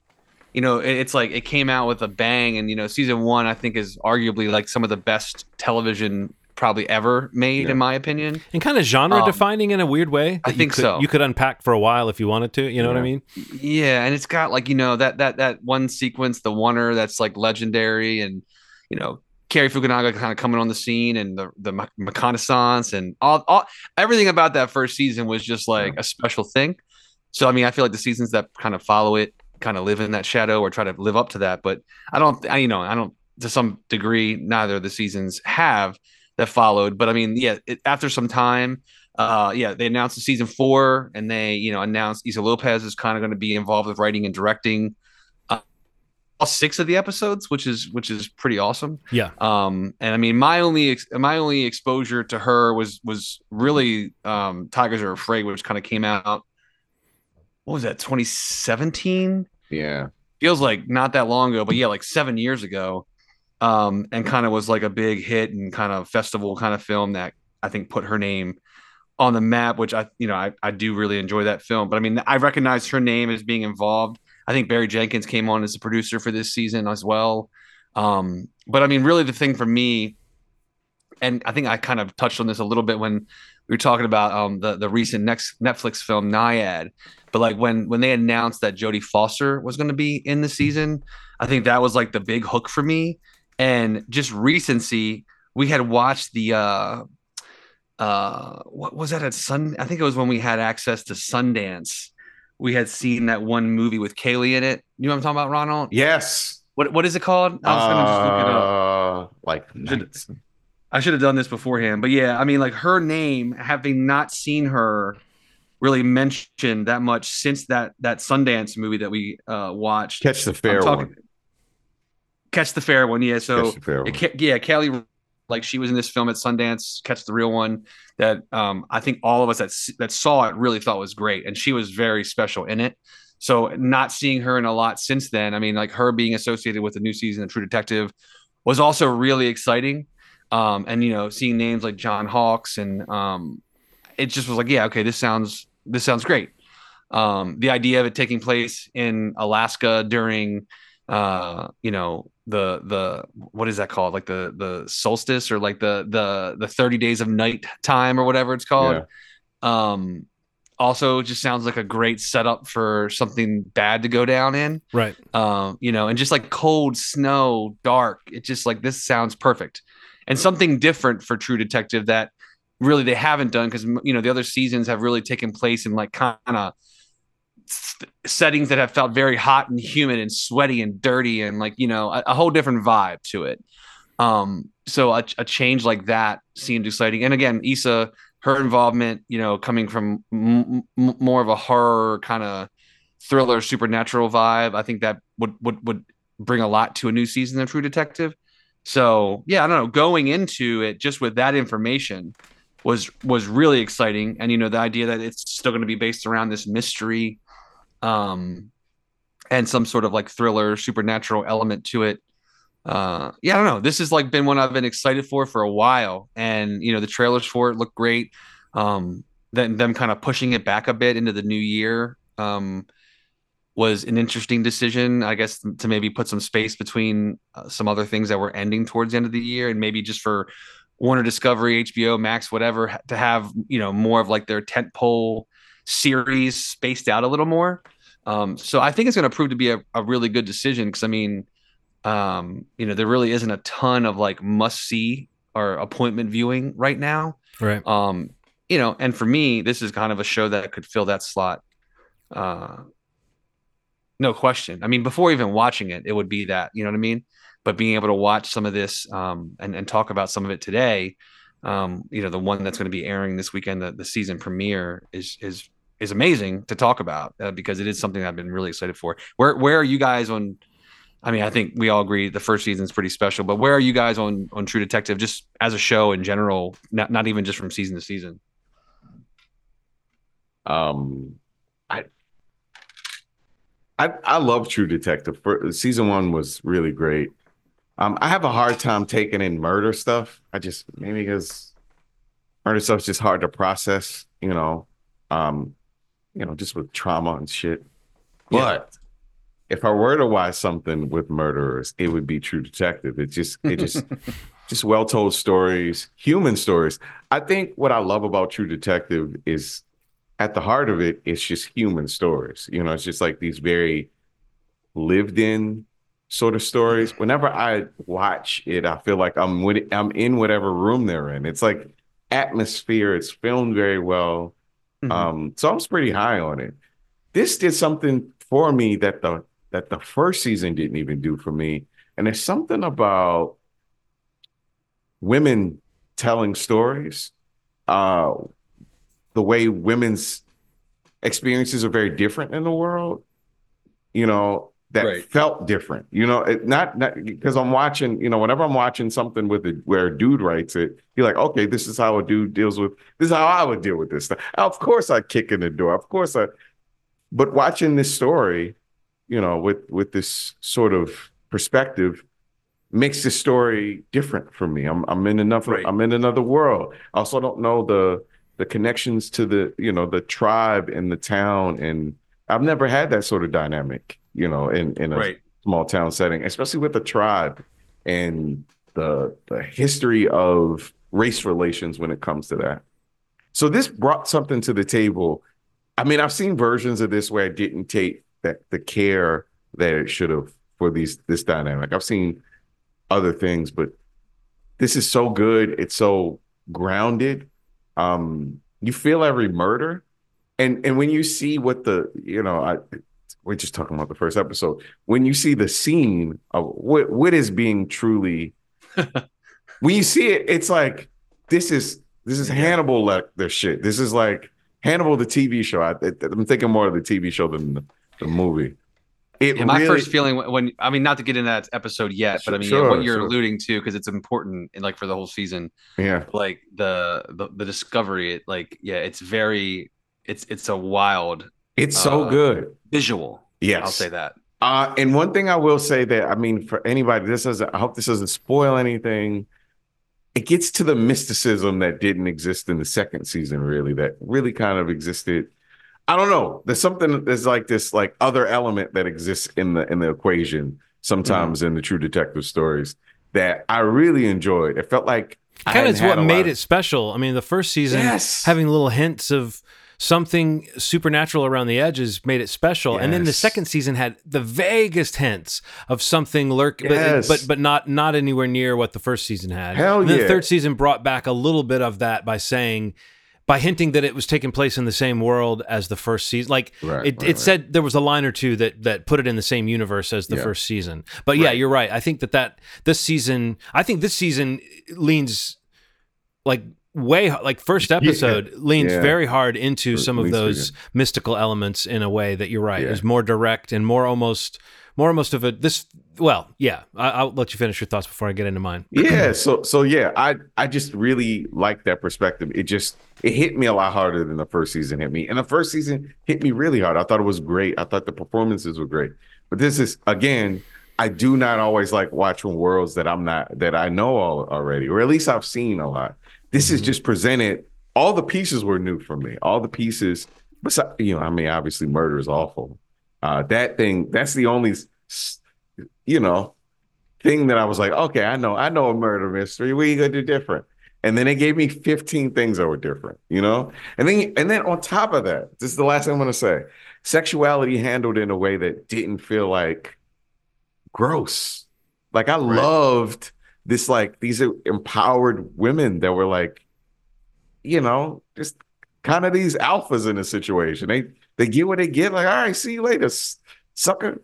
you know, it's like it came out with a bang, and you know, season one I think is arguably like some of the best television probably ever made, yeah. in my opinion, and kind of genre defining um, in a weird way. I think could, so. You could unpack for a while if you wanted to. You know yeah. what I mean? Yeah, and it's got like you know that that that one sequence, the oneer that's like legendary, and you know Cary Fukunaga kind of coming on the scene and the the reconnaissance and all, all everything about that first season was just like a special thing. So I mean, I feel like the seasons that kind of follow it kind of live in that shadow or try to live up to that. But I don't, I, you know, I don't to some degree neither of the seasons have that followed. But I mean, yeah, it, after some time, uh, yeah, they announced the season four and they, you know, announced Issa Lopez is kind of going to be involved with writing and directing six of the episodes, which is which is pretty awesome. Yeah. Um, and I mean, my only ex- my only exposure to her was was really um, Tigers Are Afraid, which kind of came out. What was that? 2017. Yeah. feels like not that long ago, but yeah, like seven years ago. Um, and kind of was like a big hit and kind of festival kind of film that I think put her name on the map, which I, you know, I, I do really enjoy that film. But I mean, I recognize her name as being involved. I think Barry Jenkins came on as a producer for this season as well. Um, but I mean, really, the thing for me, and I think I kind of touched on this a little bit when we were talking about um, the the recent next Netflix film Nyad. But like when when they announced that Jodie Foster was going to be in the season, I think that was like the big hook for me. And just recency, we had watched the uh, uh, what was that at Sun? I think it was when we had access to Sundance. We had seen that one movie with Kaylee in it. You know what I'm talking about, Ronald? Yes. What what is it called? I was gonna just look it up. Uh, like nights. I should have done this beforehand, but yeah, I mean, like her name, having not seen her really mentioned that much since that that Sundance movie that we uh, watched. Catch the fair talking- one. Catch the fair one, yeah. So fair yeah, one. Ca- yeah, Kelly, like she was in this film at Sundance. Catch the real one that um, I think all of us that that saw it really thought was great, and she was very special in it. So not seeing her in a lot since then, I mean, like her being associated with the new season of True Detective was also really exciting. Um, and you know, seeing names like John Hawkes and um, it just was like, yeah, okay, this sounds this sounds great. Um, the idea of it taking place in Alaska during uh, you know, the the what is that called? Like the the solstice or like the the the 30 days of night time or whatever it's called. Um also just sounds like a great setup for something bad to go down in Right. um, you know, and just like cold snow, dark. It just like this sounds perfect, and something different for True Detective that really they haven't done because you know the other seasons have really taken place in like kind of settings that have felt very hot and humid and sweaty and dirty and like you know a, a whole different vibe to it. Um, so a, a change like that seemed exciting, and again, Issa, her involvement, you know, coming from m- m- more of a horror kind of thriller supernatural vibe i think that would would would bring a lot to a new season of true detective. So yeah i don't know going into it just with that information was was really exciting. And you know the idea that it's still going to be based around this mystery um and some sort of like thriller supernatural element to it. Uh yeah i don't know. This has like been one i've been excited for for a while. And you know the trailers for it look great. Um then them kind of pushing it back a bit into the new year um was an interesting decision, I guess, to maybe put some space between uh, some other things that were ending towards the end of the year, and maybe just for Warner Discovery, HBO Max, whatever, ha- to have you know more of like their tentpole series spaced out a little more. Um, so I think it's going to prove to be a, a really good decision because I mean, um, you know, there really isn't a ton of like must see or appointment viewing right now. Right. Um, you know, and for me, this is kind of a show that could fill that slot. Uh, no question. I mean, before even watching it, it would be that, you know what I mean? But being able to watch some of this um, and, and talk about some of it today, um, you know, the one that's going to be airing this weekend, the, the season premiere is, is, is amazing to talk about uh, because it is something I've been really excited for. Where, where are you guys on? I mean, I think we all agree the first season is pretty special, but where are you guys on, on True Detective, just as a show in general, not, not even just from season to season? Um, I, I, I love True Detective. For, season one was really great. Um, I have a hard time taking in murder stuff. I just maybe because murder stuff's just hard to process. You know, um, you know, just with trauma and shit. Yeah. But if I were to watch something with murderers, it would be True Detective. It just, it just, just well told stories, human stories. I think what I love about True Detective is at the heart of it, it's just human stories. You know, it's just like these very lived in sort of stories. Whenever I watch it, I feel like I'm with I'm in whatever room they're in. It's like atmosphere. It's filmed very well. Mhm. Um, so I'm pretty high on it. This did something for me that the that the first season didn't even do for me. And there's something about women telling stories. Uh, the way women's experiences are very different in the world. You know that Right. felt different. You know, it, not not because I'm watching. You know, whenever I'm watching something with it where a dude writes it, you're like, okay, this is how a dude deals with. This is how I would deal with this stuff. Of course, I kick in the door. Of course, I. But watching this story, you know, with with this sort of perspective, makes the story different for me. I'm I'm in another right. I'm in another world. I also don't know the the connections to the you know the tribe and the town, and I've never had that sort of dynamic, you know, in in a right. small town setting, especially with the tribe and the the history of race relations when it comes to that. So this brought something to the table. I mean, I've seen versions of this where I didn't take that the care that it should have for these this dynamic. I've seen other things, but this is so good. It's so grounded. Um, you feel every murder, and and when you see what the you know, I we're just talking about the first episode. When you see the scene of what what is being truly, when you see it, it's like this is this is Hannibal like this shit. This is like Hannibal the TV show. I, am thinking more of the TV show than the, the movie. It yeah, my really, first feeling when I mean not to get into that episode yet, but I mean sure, what you're sure. alluding to because it's important and like for the whole season. Yeah, like the the, the discovery. It like yeah, it's very it's it's a wild. It's uh, so good visual. Yes, I'll say that. Uh, and one thing I will say that I mean for anybody, this doesn't. I hope this doesn't spoil anything. It gets to the mysticism that didn't exist in the second season, really. That really kind of existed I don't know. There's something there's like this like other element that exists in the in the equation sometimes mm-hmm. in the true detective stories that I really enjoyed. It felt like kind of what made of... it special. I mean, the first season yes. having little hints of something supernatural around the edges made it special. Yes. And then the second season had the vaguest hints of something lurking, yes. but, but, but not not anywhere near what the first season had. Hell and yeah. The third season brought back a little bit of that by saying by hinting that it was taking place in the same world as the first season. Like right, it, right, it right. said there was a line or two that that put it in the same universe as the yeah. first season. But yeah, you're right. I think that that this season, I think this season leans like way like first episode yeah. leans yeah. very hard into some of those mystical elements in a way that you're right is more direct and more almost more almost of a this well yeah I, will let you finish your thoughts before i get into mine. Yeah so so yeah i i just really like that perspective. It just it hit me a lot harder than the first season hit me and the first season hit me really hard. I thought it was great. I thought the performances were great. But this is again i do not always like watching worlds that i'm not that i know all already or at least i've seen a lot this mm-hmm. is just presented all the pieces were new for me all the pieces besides you know i mean obviously murder is awful uh, that thing, that's the only, you know, thing that I was like, okay, I know, I know a murder mystery. What are you gonna do different? And then they gave me 15 things that were different, you know? And then and then on top of that, this is the last thing I'm gonna say. Sexuality handled in a way that didn't feel like gross. Like I right. loved this, like these are empowered women that were like, you know, just kind of these alphas in a situation. They they get what they get. Like, all right, see you later, sucker.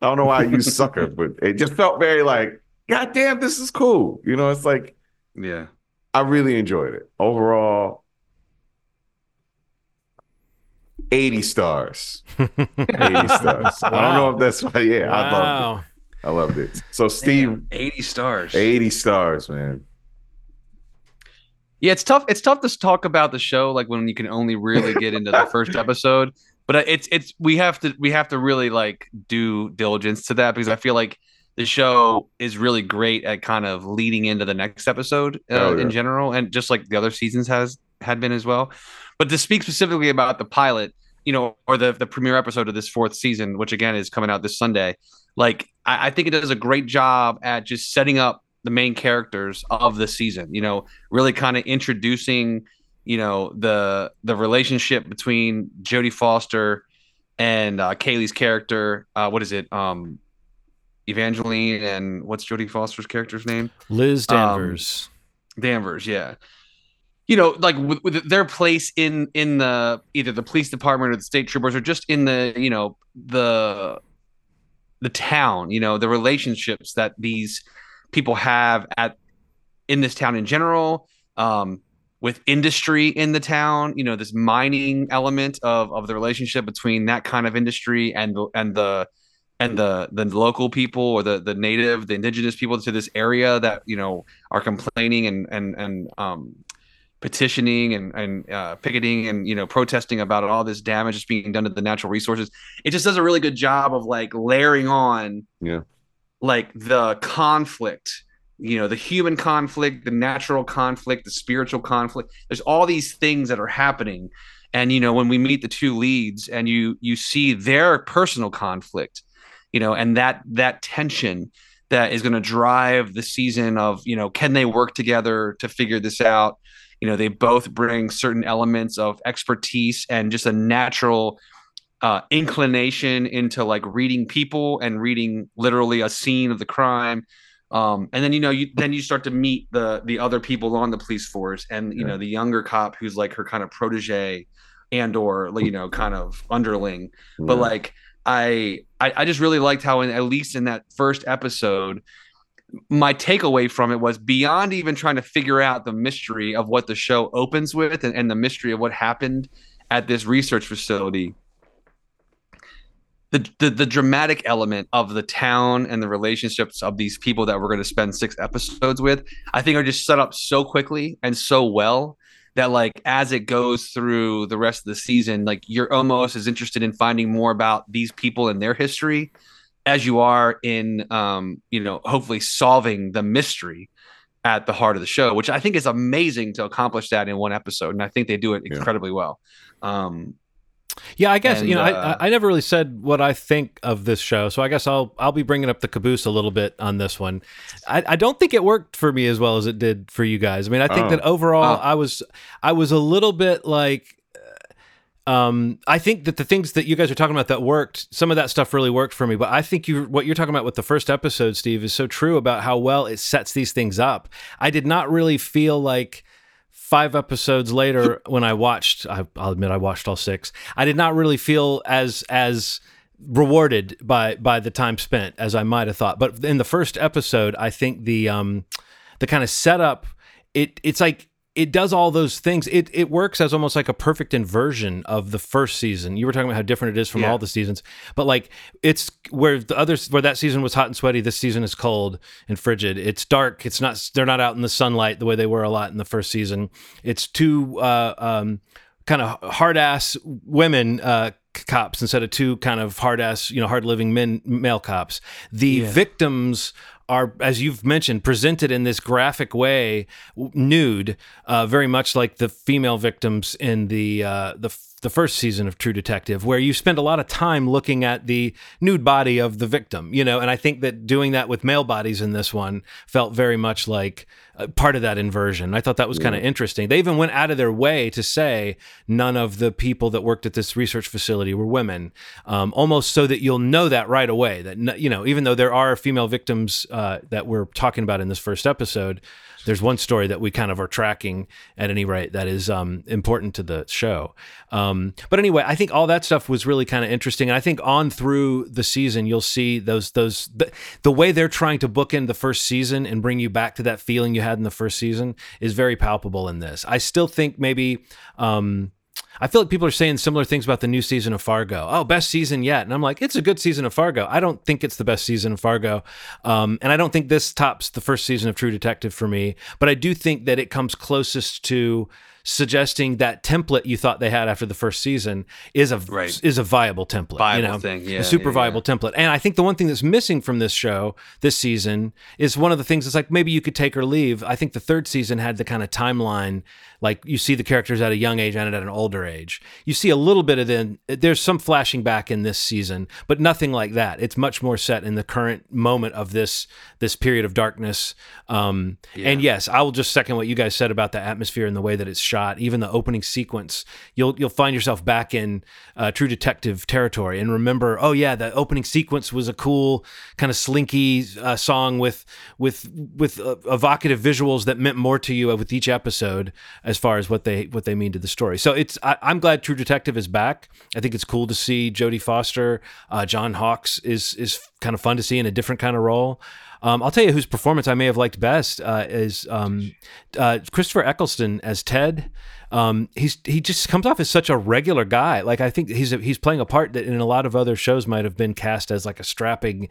I don't know why I use sucker, but it just felt very like, God damn, this is cool. You know, it's like, yeah, I really enjoyed it. Overall, 80 stars. 80 stars. Wow. I don't know if that's why. Yeah, wow. I loved it. I loved it. So, Steve, Damn, 80 stars. 80 stars, man. Yeah, it's tough. It's tough to talk about the show like when you can only really get into the first episode but uh, it's it's we have to we have to really like do diligence to that because I feel like the show is really great at kind of leading into the next episode uh, oh, yeah. in general, and just like the other seasons has had been as well. But to speak specifically about the pilot, you know, or the the premiere episode of this fourth season, which again is coming out this Sunday, like I, I think it does a great job at just setting up the main characters of the season. You know, really kind of introducing you know the the relationship between Jodie Foster and uh, Kaylee's character. Uh, what is it? Um, Evangeline and what's Jodie Foster's character's name? Liz Danvers. Um, Danvers, yeah. You know, like with, with, their place in in the either the police department or the state troopers or just in the you know the the town. You know, the relationships that these people have at in this town in general. Um, with industry in the town you know this mining element of of the relationship between that kind of industry and and the and the the local people or the the native the indigenous people to this area that you know are complaining and and and um petitioning and and uh, picketing and you know protesting about all this damage that's being done to the natural resources. It just does a really good job of like layering on, yeah, like the conflict. You know, the human conflict, the natural conflict, the spiritual conflict. There's all these things that are happening, and you know when we meet the two leads and you you see their personal conflict, you know, and that that tension that is going to drive the season of you know can they work together to figure this out you know they both bring certain elements of expertise and just a natural uh, inclination into like reading people and reading literally a scene of the crime um, and then you know you then you start to meet the the other people on the police force and you yeah. know the younger cop who's like her kind of protege and or you know kind of underling yeah. but like I, I I just really liked how in at least in that first episode my takeaway from it was beyond even trying to figure out the mystery of what the show opens with and, and the mystery of what happened at this research facility the, the, the dramatic element of the town and the relationships of these people that we're going to spend six episodes with i think are just set up so quickly and so well that like as it goes through the rest of the season like you're almost as interested in finding more about these people and their history as you are in um, you know hopefully solving the mystery at the heart of the show which i think is amazing to accomplish that in one episode and i think they do it incredibly yeah. well um, yeah, I guess and, you know uh, I, I never really said what I think of this show, so I guess I'll I'll be bringing up the caboose a little bit on this one. I, I don't think it worked for me as well as it did for you guys. I mean, I think oh, that overall oh. I was I was a little bit like um, I think that the things that you guys are talking about that worked, some of that stuff really worked for me. But I think you, what you're talking about with the first episode, Steve, is so true about how well it sets these things up. I did not really feel like five episodes later, when I watched, I, will admit I watched all six. I did not really feel as as rewarded by by the time spent as I might have thought. But in the first episode, I think the um the kind of setup it it's like it does all those things. It it works as almost like a perfect inversion of the first season. You were talking about how different it is from yeah. all the seasons, but like it's where the others where that season was hot and sweaty. This season is cold and frigid. It's dark. It's not. They're not out in the sunlight the way they were a lot in the first season. It's too uh, um, kind of hard ass women. Uh, cops instead of two kind of hard ass, you know, hard living men, male cops. The yeah. victims are, as you've mentioned, presented in this graphic way, nude, uh, very much like the female victims in the uh, the the first season of True Detective, where you spend a lot of time looking at the nude body of the victim, you know, and I think that doing that with male bodies in this one felt very much like uh, part of that inversion. I thought that was yeah. kind of interesting. They even went out of their way to say none of the people that worked at this research facility were women, um, almost so that you'll know that right away. That you know, even though there are female victims uh, that we're talking about in this first episode, there's one story that we kind of are tracking at any rate that is um, important to the show. Um, but anyway, I think all that stuff was really kind of interesting. And I think on through the season, you'll see those those the, the way they're trying to book in the first season and bring you back to that feeling you had in the first season is very palpable in this. I still think maybe. Um, I feel like people are saying similar things about the new season of Fargo. Oh, best season yet. And I'm like, it's a good season of Fargo. I don't think it's the best season of Fargo. Um, and I don't think this tops the first season of True Detective for me. But I do think that it comes closest to suggesting that template you thought they had after the first season is a right. is a viable template, viable you know, thing, yeah, a super yeah, viable yeah. template. And I think the one thing that's missing from this show this season is one of the things that's like maybe you could take or leave. I think the third season had the kind of timeline like you see the characters at a young age and at an older age. You see a little bit of then there's some flashing back in this season, but nothing like that. It's much more set in the current moment of this this period of darkness. Um, yeah. And yes, I will just second what you guys said about the atmosphere and the way that it's shot. Even the opening sequence, you'll you'll find yourself back in uh, True Detective territory and remember, oh yeah, the opening sequence was a cool kind of slinky uh, song with with with uh, evocative visuals that meant more to you with each episode as far as what they what they mean to the story. So it's I, am glad True Detective is back. I think it's cool to see Jodie Foster, uh, John Hawkes is is kind of fun to see in a different kind of role. Um, I'll tell you whose performance I may have liked best uh, is um, uh, Christopher Eccleston as Ted. Um, he's he just comes off as such a regular guy. Like I think he's he's playing a part that in a lot of other shows might have been cast as like a strapping,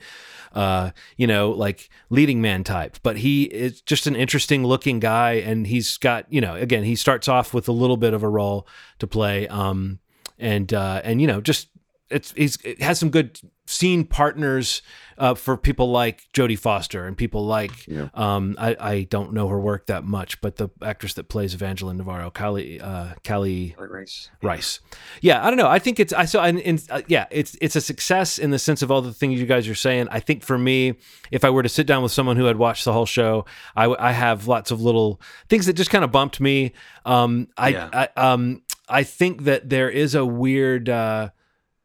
uh, you know, like leading man type. But he is just an interesting looking guy, and he's got you know again he starts off with a little bit of a role to play, um, and uh, and you know just it's he's it has some good scene partners uh, for people like Jodie Foster and people like yeah. um, I, I don't know her work that much, but the actress that plays Evangeline Navarro, Kali uh, Kali Reis. Reis. Yeah, I don't know. I think it's I saw and, and uh, yeah, it's it's a success in the sense of all the things you guys are saying. I think for me, if I were to sit down with someone who had watched the whole show, I I have lots of little things that just kind of bumped me. Um, I, yeah. I um I think that there is a weird. Uh,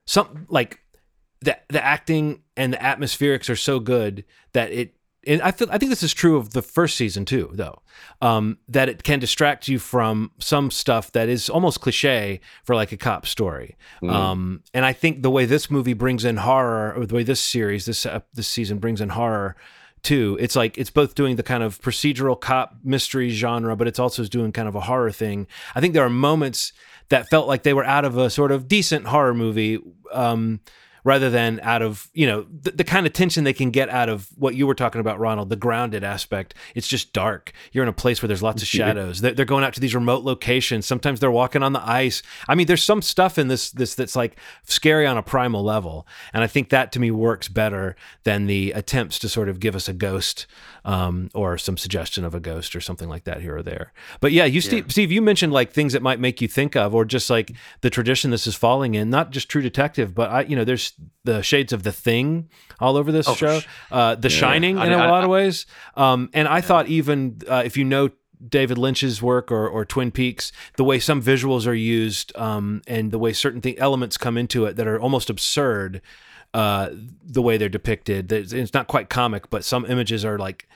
some like the the acting and the atmospherics are so good that it and I feel I think this is true of the first season too, though, um, that it can distract you from some stuff that is almost cliche for like a cop story. Mm. Um, and I think the way this movie brings in horror, or the way this series, this uh, this season brings in horror too, it's like it's both doing the kind of procedural cop mystery genre, but it's also doing kind of a horror thing. I think there are moments that felt like they were out of a sort of decent horror movie. Um, rather than out of you know the, the, kind of tension they can get out of what you were talking about ronald the grounded aspect. It's just dark. You're in a place where there's lots of shadows. They're, they're going out to these remote locations. Sometimes they're walking on the ice. I mean there's some stuff in this this that's like scary on a primal level. And i think that to me works better than the attempts to sort of give us a ghost um, or some suggestion of a ghost or something like that here or there. But yeah you steve, yeah. steve you mentioned like things that might make you think of or just like the tradition this is falling in. Not just true detective but i you know there's the shades of the thing all over this oh, show. Uh, the yeah. Shining in I, a lot I, of ways. Um, and I yeah. thought even uh, if you know David Lynch's work or, or Twin Peaks, the way some visuals are used um, and the way certain th- elements come into it that are almost absurd, uh, the way they're depicted. It's not quite comic, but some images are like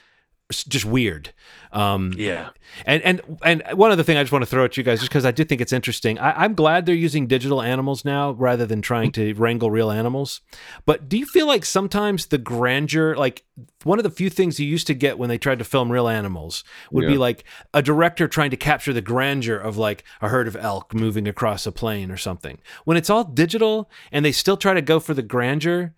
just weird. Um, yeah. And and and one other thing I just want to throw at you guys, just because I do think it's interesting. I, am glad they're using digital animals now rather than trying to wrangle real animals. But do you feel like sometimes the grandeur, like one of the few things you used to get when they tried to film real animals, would yeah. be like a director trying to capture the grandeur of like a herd of elk moving across a plain or something. When it's all digital and they still try to go for the grandeur,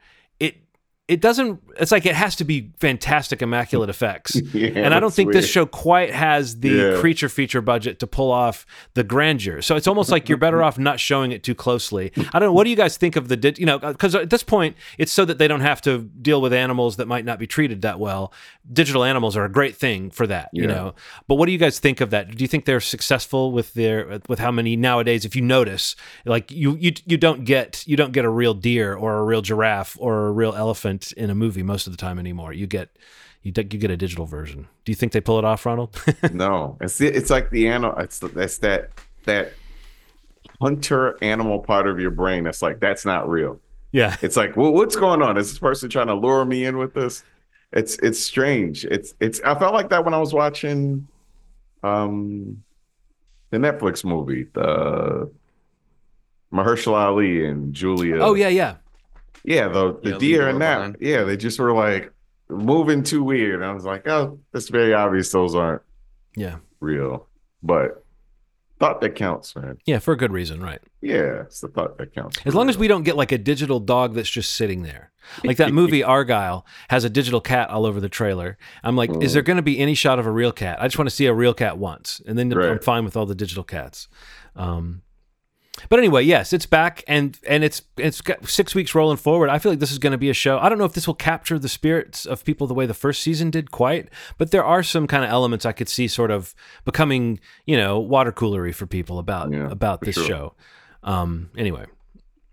it doesn't it's like it has to be fantastic immaculate effects yeah, and i don't think weird. this show quite has the yeah. creature feature budget to pull off the grandeur so it's almost like you're better off not showing it too closely i don't know what do you guys think of the you know because at this point it's so that they don't have to deal with animals that might not be treated that well digital animals are a great thing for that yeah. you know but what do you guys think of that do you think they're successful with their with how many nowadays if you notice like you you, you don't get you don't get a real deer or a real giraffe or a real elephant in a movie most of the time anymore. You get you, you get a digital version. Do you think they pull it off, Ronald? no, it's it's like the animal. It's that's that that hunter animal part of your brain. That's like that's not real. Yeah, it's like well, what's going on? Is this person trying to lure me in with this? It's it's strange. It's it's. I felt like that when I was watching, um, the Netflix movie, the Mahershala Ali and Julia. Oh yeah, yeah. Yeah, the the yeah, deer and that. Yeah, they just were like moving too weird. I was like, oh, that's very obvious those aren't yeah real. But thought that counts, man. Yeah, for a good reason, right? Yeah, it's the thought that counts. As long real. as we don't get like a digital dog that's just sitting there. Like that movie Argylle has a digital cat all over the trailer. I'm like, mm. is there going to be any shot of a real cat? I just want to see a real cat once, and then right. I'm fine with all the digital cats. Um, but anyway, yes, it's back and and it's it's got six weeks rolling forward. I feel like this is going to be a show. I don't know if this will capture the spirits of people the way the first season did quite, but there are some kind of elements I could see sort of becoming, you know, water coolery for people about yeah, about this sure. show. Um, anyway,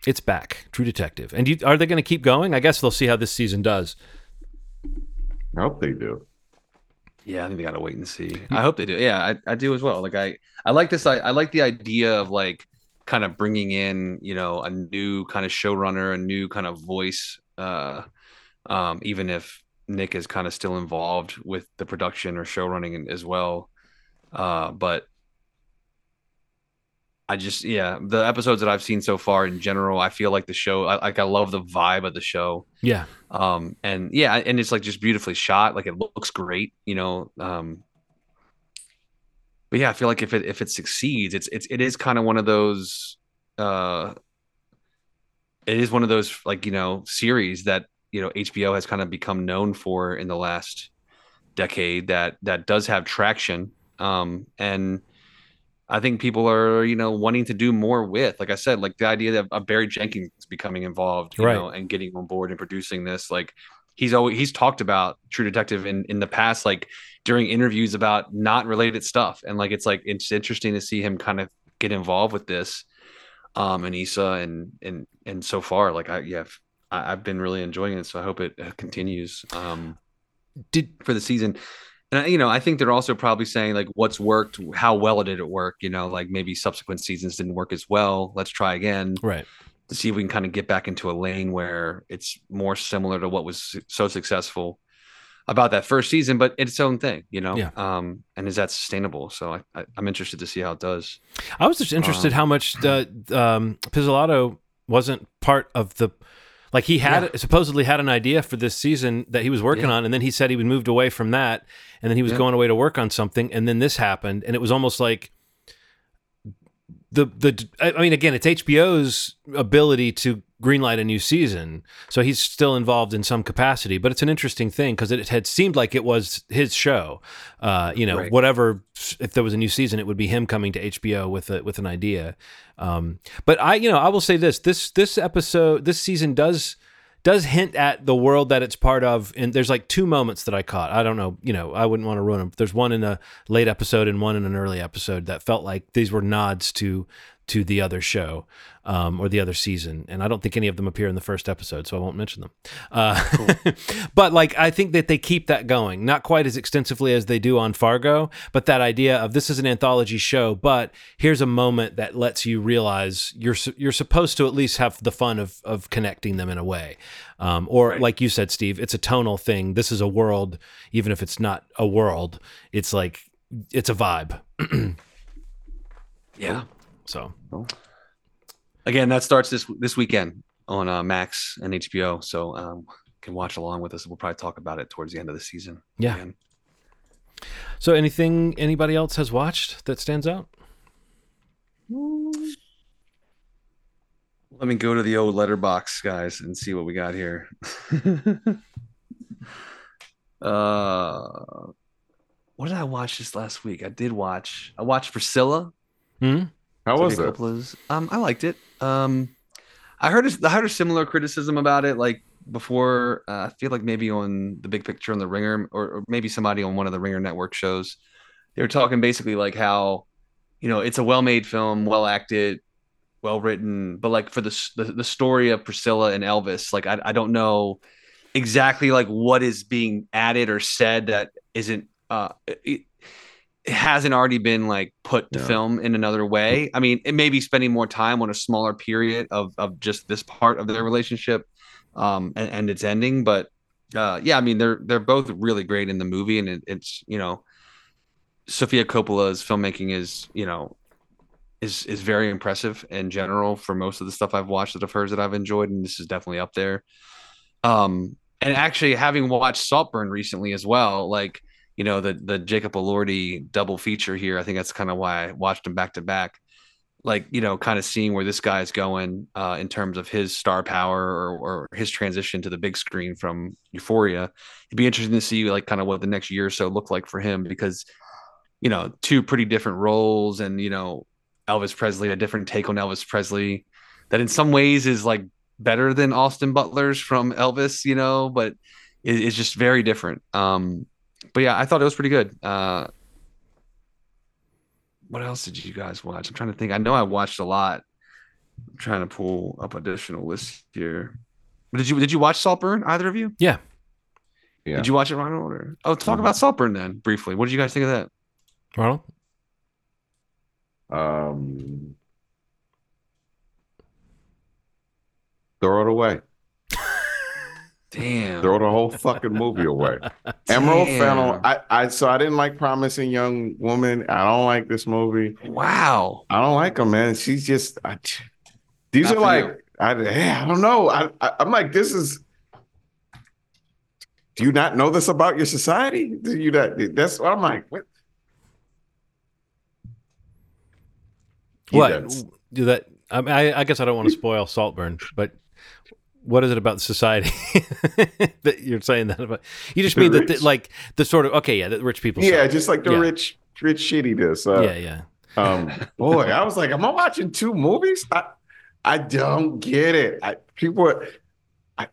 it's back, True Detective. And you, are they going to keep going? I guess they'll see how this season does. I hope they do. Yeah, I think they gotta wait and see. I hope they do. Yeah, I, I do as well. Like I, I like this. I, I like the idea of like kind of bringing in you know a new kind of showrunner a new kind of voice uh um even if nick is kind of still involved with the production or show running as well uh but I just yeah, the episodes that I've seen so far in general, I feel like the show I, like I love the vibe of the show. Yeah. Um and yeah, and it's like just beautifully shot, like it looks great, you know. Um but yeah, I feel like if it if it succeeds, it's it's it is kind of one of those uh it is one of those like, you know, series that, you know, HBO has kind of become known for in the last decade that that does have traction. Um and I think people are, you know, wanting to do more with. Like I said, like the idea of, of Barry Jenkins becoming involved, you right. know, and getting on board and producing this. Like he's always he's talked about True Detective in in the past, like during interviews about not related stuff, and like it's like it's interesting to see him kind of get involved with this. Um, and Issa and and and so far, like I yeah, I, have been really enjoying it. So I hope it uh, continues. Um, did for the season and you know, I think they're also probably saying like what's worked, how well did it work? You know, like maybe subsequent seasons didn't work as well. Let's try again, right? To see if we can kind of get back into a lane where it's more similar to what was so successful about that first season, but it's its own thing, you know. Yeah. Um, and is that sustainable? So I, I, am interested to see how it does. I was just interested um, how much the um, Pizzolatto wasn't part of the like he had yeah. supposedly had an idea for this season that he was working yeah. on, and then he said he would moved away from that, and then he was yeah. going away to work on something, and then this happened, and it was almost like the the I mean again it's HBO's ability to greenlight a new season. So he's still involved in some capacity but it's an interesting thing because it had seemed like it was his show. Uh, you know right. whatever if there was a new season it would be him coming to HBO with a, with an idea. Um, but I you know I will say this this this episode this season does does hint at the world that it's part of. And there's like two moments that I caught. I don't know, you know, I wouldn't want to ruin them. There's one in a late episode and one in an early episode that felt like these were nods to to the other show um, or the other season. And I don't think any of them appear in the first episode, so I won't mention them. Uh, cool. but like, I think that they keep that going, not quite as extensively as they do on Fargo, but that idea of this is an anthology show, but here's a moment that lets you realize you're you're supposed to at least have the fun of of connecting them in a way. Um, or right. like you said, Steve, it's a tonal thing. This is a world, even if it's not a world. It's like it's a vibe. yeah. So again, that starts this this weekend on uh, Max and HBO. So um, can watch along with us. We'll probably talk about it towards the end of the season. Yeah. Again. So anything anybody else has watched that stands out? Let me go to the old Letterboxd, guys and see what we got here. uh what did I watch this last week? I did watch I watched Priscilla. Hmm? How was it? Coppola's. Um, I liked it. Um, I heard a, I heard a similar criticism about it, like before. Uh, I feel like maybe on the Big Picture on the Ringer, or, or maybe somebody on one of the Ringer network shows. They were talking basically like how, you know, it's a well-made film, well acted, well written, but like for the, the the story of Priscilla and Elvis, like I I don't know exactly like what is being added or said that isn't uh hasn't already been like put to yeah. film in another way. I mean, it may be spending more time on a smaller period of of just this part of their relationship, um, and, and its ending. But uh, yeah, I mean, they're they're both really great in the movie, and it, it's you know, Sofia Coppola's filmmaking is you know, is is very impressive in general for most of the stuff I've watched that of hers that I've enjoyed, and this is definitely up there. Um, and actually having watched Saltburn recently as well, like you know the the Jacob Elordi double feature here. I think that's kind of why I watched him back to back. Like you know, kind of seeing where this guy is going uh, in terms of his star power or, or his transition to the big screen from Euphoria. It'd be interesting to see like kind of what the next year or so look like for him because you know two pretty different roles and you know Elvis Presley a different take on Elvis Presley that in some ways is like better than Austin Butler's from Elvis, you know, but it's just very different. Um, but yeah, I thought it was pretty good. Uh, what else did you guys watch? I'm trying to think. I know I watched a lot. I'm trying to pull up additional lists here. But did you did you watch Saltburn? Either of you? Yeah. Yeah. Did you watch it, Ronald? Or oh, talk mm-hmm. about Saltburn then briefly. What did you guys think of that? Ronald. Um. Throw it away. Damn. Throw the whole fucking movie away. Emerald Fennell. I, I so I didn't like Promising Young Woman. I don't like this movie. Wow. I don't like her, man. She's just. I, these Not are like. I, I don't know. I, I I'm like this is. Do you not know this about your society? Do you that? That's what I'm like. What? What? Do that? I, I guess I don't want to spoil Saltburn, but what is it about society that you're saying that about? You just the mean rich. that the, like the sort of okay, yeah, the rich people. Yeah, just like the yeah. rich, rich shittiness. Uh, yeah, yeah. Um, boy, I was like, am I watching two movies? I, I don't get it. I, people, are, I,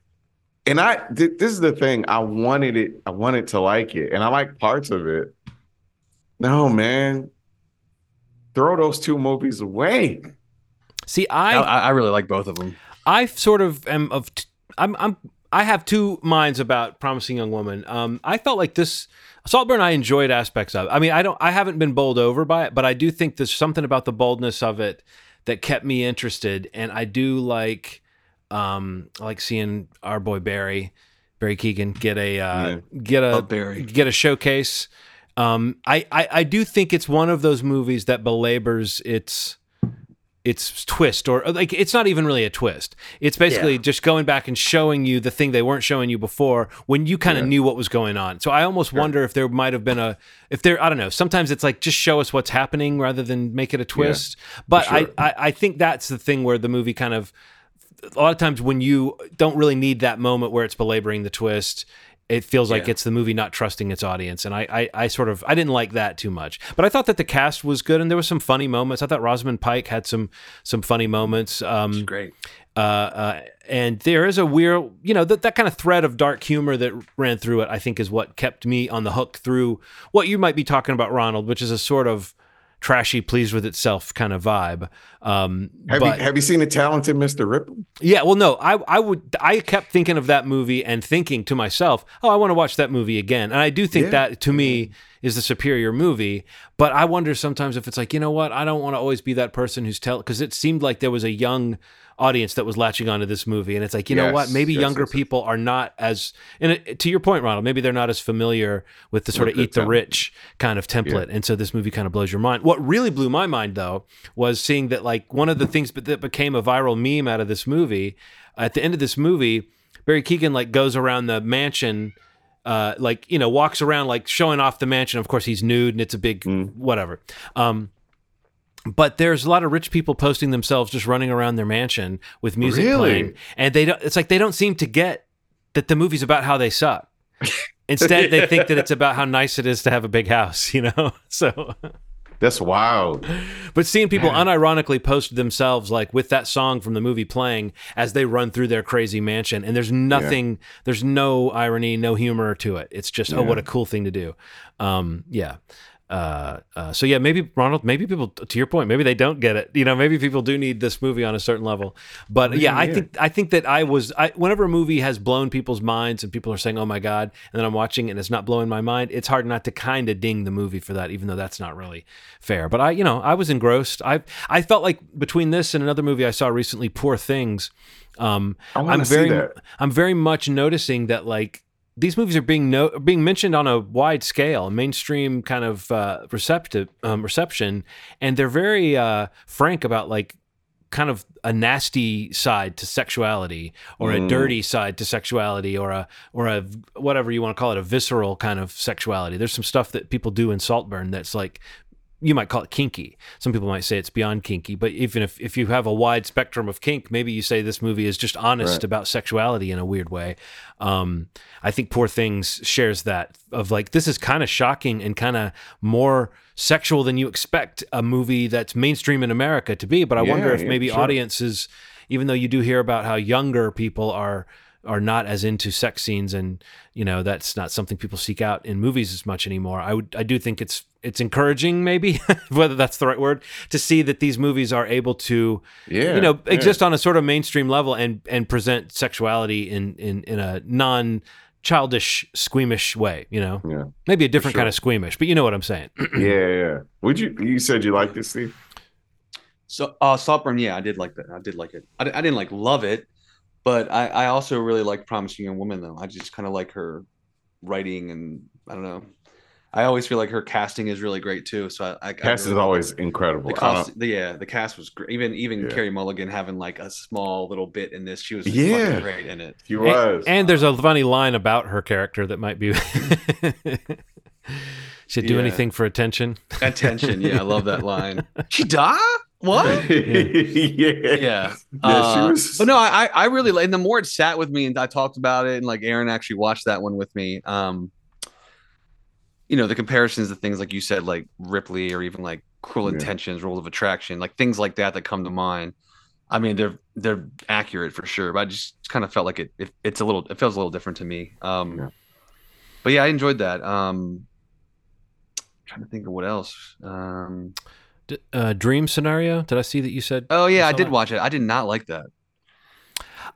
and I. Th- this is the thing. I wanted it. I wanted to like it, and I like parts of it. No, man, throw those two movies away. See, I, I, I really like both of them. I sort of am of t- I'm I'm I have two minds about Promising Young Woman. Um, I felt like this Saltburn. I enjoyed aspects of. It. I mean, I don't. I haven't been bowled over by it, but I do think there's something about the boldness of it that kept me interested, and I do like um, I like seeing our boy Barry Barry Keoghan get a uh, yeah. get a get a showcase. Um, I, I I do think it's one of those movies that belabors its its twist or uh, like it's not even really a twist it's basically yeah. just going back and showing you the thing they weren't showing you before when you kind of yeah. knew what was going on so i almost wonder if there might have been a if there i don't know sometimes it's like just show us what's happening rather than make it a twist but sure. I, I i think that's the thing where the movie kind of a lot of times when you don't really need that moment where it's belaboring the twist it feels like yeah. it's the movie not trusting its audience. And I, I, I sort of i didn't like that too much. But i thought that the cast was good and there was some funny moments. I thought rosamund pike had some some funny moments. Um great. uh, uh, and there is a weird you know that, that kind of thread of dark humor that ran through it i think is what kept me on the hook through what you might be talking about ronald which is a sort of trashy, pleased with itself kind of vibe. Um, have but, you have you seen the talented Mr. Ripley? Yeah, well, no, I I would I kept thinking of that movie and thinking to myself, oh, I want to watch that movie again, and I do think yeah. that to me is the superior movie. But I wonder sometimes if it's like, you know what, I don't want to always be that person who's tell because it seemed like there was a young audience that was latching onto this movie. And it's like, you yes, know what? Maybe yes, younger yes, people are not as, and it, to your point, Ronald, maybe they're not as familiar with the sort of eat the rich kind of template. Yeah. And so this movie kind of blows your mind. What really blew my mind, though, was seeing that, like, one of the things that became a viral meme out of this movie, at the end of this movie, Barry Keoghan, like, goes around the mansion. Uh, like you know, walks around like showing off the mansion. Of course, he's nude and it's a big mm. whatever. Um, but there's a lot of rich people posting themselves just running around their mansion with music really? playing and they don't it's like they don't seem to get that the movie's about how they suck instead yeah. they think that it's about how nice it is to have a big house you know so that's wild but seeing people Man. unironically post themselves like with that song from the movie playing as they run through their crazy mansion and there's nothing yeah. there's no irony no humor to it it's just yeah. oh what a cool thing to do um, yeah uh, uh, so yeah, maybe Ronald, maybe people, to your point, maybe they don't get it. You know, maybe people do need this movie on a certain level. But yeah, I think I think that I was, I, whenever a movie has blown people's minds and people are saying, "Oh my god," and then I'm watching and it's not blowing my mind, it's hard not to kind of ding the movie for that, even though that's not really fair. But I, you know, I was engrossed. I I felt like between this and another movie I saw recently, Poor Things. Um, I'm very, I'm very much noticing that like these movies are being no, being mentioned on a wide scale, mainstream kind of uh, receptive um, reception, and they're very uh, frank about like kind of a nasty side to sexuality or mm. a dirty side to sexuality or a or a whatever you want to call it a visceral kind of sexuality there's some stuff that people do in saltburn that's like you might call it kinky. Some people might say it's beyond kinky, but even if, if you have a wide spectrum of kink, maybe you say this movie is just honest right. about sexuality in a weird way. Um, I think Poor Things shares that of like, this is kind of shocking and kind of more sexual than you expect a movie that's mainstream in America to be. But I yeah, wonder if yeah, maybe sure. audiences, even though you do hear about how younger people are are not as into sex scenes and you know that's not something people seek out in movies as much anymore i would i do think it's it's encouraging maybe whether that's the right word to see that these movies are able to yeah, you know exist yeah. on a sort of mainstream level and and present sexuality in in in a non childish squeamish way you know yeah maybe a different sure. kind of squeamish but you know what i'm saying yeah yeah would you you said you liked this steve so uh saltburn yeah i did like that i did like it I, I didn't like love it but I, I also really like Promising Young Woman though. I just kind of like her writing and I don't know. I always feel like her casting is really great too. So I, I cast I really is always incredible. The, cast, the, yeah, the cast was great. Even even yeah. Carey Mulligan having like a small little bit in this, she was yeah great in it. She was. And, and, there's a funny line about her character that might be. Should do yeah. anything for attention. Attention, yeah, I love that line. She die? What? yeah, yeah. yeah uh, she was. But no, I I really like. And the more it sat with me, and I talked about it, and like Aaron actually watched that one with me. Um, you know, the comparisons to things like you said, like Ripley, or even like Cruel Intentions, Rules of Attraction, like things like that that come to mind. I mean, they're they're accurate for sure, but I just kind of felt like it, it it's a little it feels a little different to me. Um, yeah. but yeah, I enjoyed that. Um, trying to think of what else. Um, uh, dream scenario. Did I see that you said? Oh yeah, I did that? watch it. I did not like that.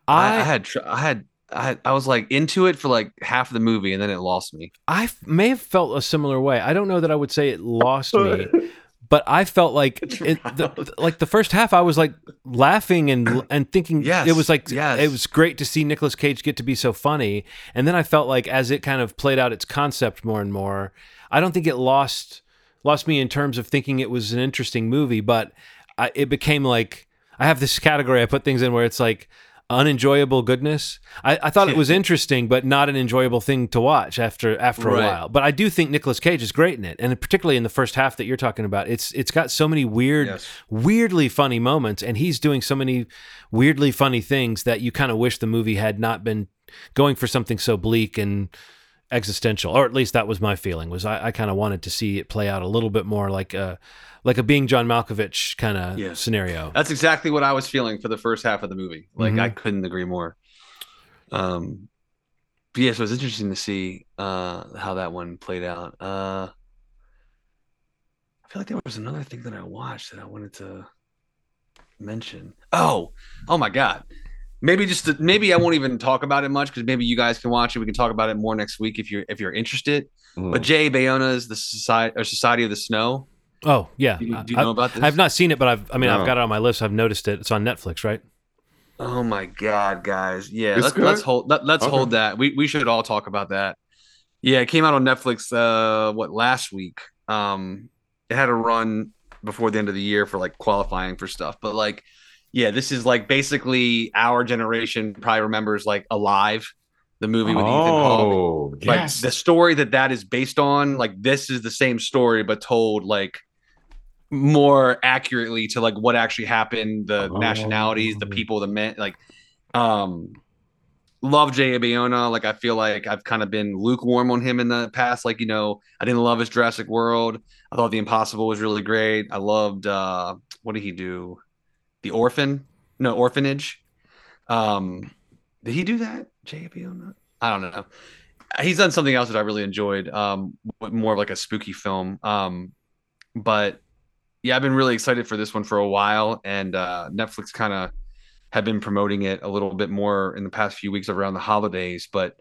I, I had I had I, I was like into it for like half of the movie and then it lost me. I may have felt a similar way. I don't know that I would say it lost me, but I felt like it, the, like the first half I was like laughing and and thinking yes, it was like yes. it was great to see Nicolas Cage get to be so funny, and then I felt like as it kind of played out its concept more and more, I don't think it lost lost me in terms of thinking it was an interesting movie, but I, it became like I have this category I put things in where it's like unenjoyable goodness. I, I thought it was interesting, but not an enjoyable thing to watch after after a while. But I do think Nicolas Cage is great in it, and particularly in the first half that you're talking about. It's it's got so many weird, yes. weirdly funny moments, and he's doing so many weirdly funny things that you kind of wish the movie had not been going for something so bleak and existential, or at least that was my feeling. Was I, I kind of wanted to see it play out a little bit more like a like a being John Malkovich kind of yeah. scenario. That's exactly what I was feeling for the first half of the movie. Like mm-hmm. I couldn't agree more. Um, but yeah, so it's interesting to see uh how that one played out. Uh, I feel like there was another thing that I watched that I wanted to mention. Oh, oh my god maybe just to, maybe I won't even talk about it much because maybe you guys can watch it. We can talk about it more next week if you're if you're interested. Mm. But J.A. Bayona's the Society or Society of the Snow. Oh yeah, do you, do you know about this? I've not seen it, but I've I mean no. I've got it on my list. I've noticed it. It's on Netflix, right? Oh my god, guys! Yeah, let's, let's, hold let, us okay. hold that. We we should all talk about that. Yeah, it came out on Netflix. Uh, what last week? Um, it had a run before the end of the year for like qualifying for stuff, but like yeah, this is like basically our generation probably remembers like Alive, the movie with oh, Ethan Hawke. Yes. The story that that is based on, like this is the same story but told like more accurately to like what actually happened, the oh. nationalities, the people, the men, like um love J.A. Bayona. Like I feel like I've kind of been lukewarm on him in the past. Like, you know, I didn't love his Jurassic World. I thought The Impossible was really great. I loved uh what did he do? the orphan, no orphanage. Um, did he do that? JP I don't know. He's done something else that I really enjoyed. Um, more of like a spooky film. Um, but yeah, I've been really excited for this one for a while, and uh, Netflix kind of had been promoting it a little bit more in the past few weeks around the holidays. But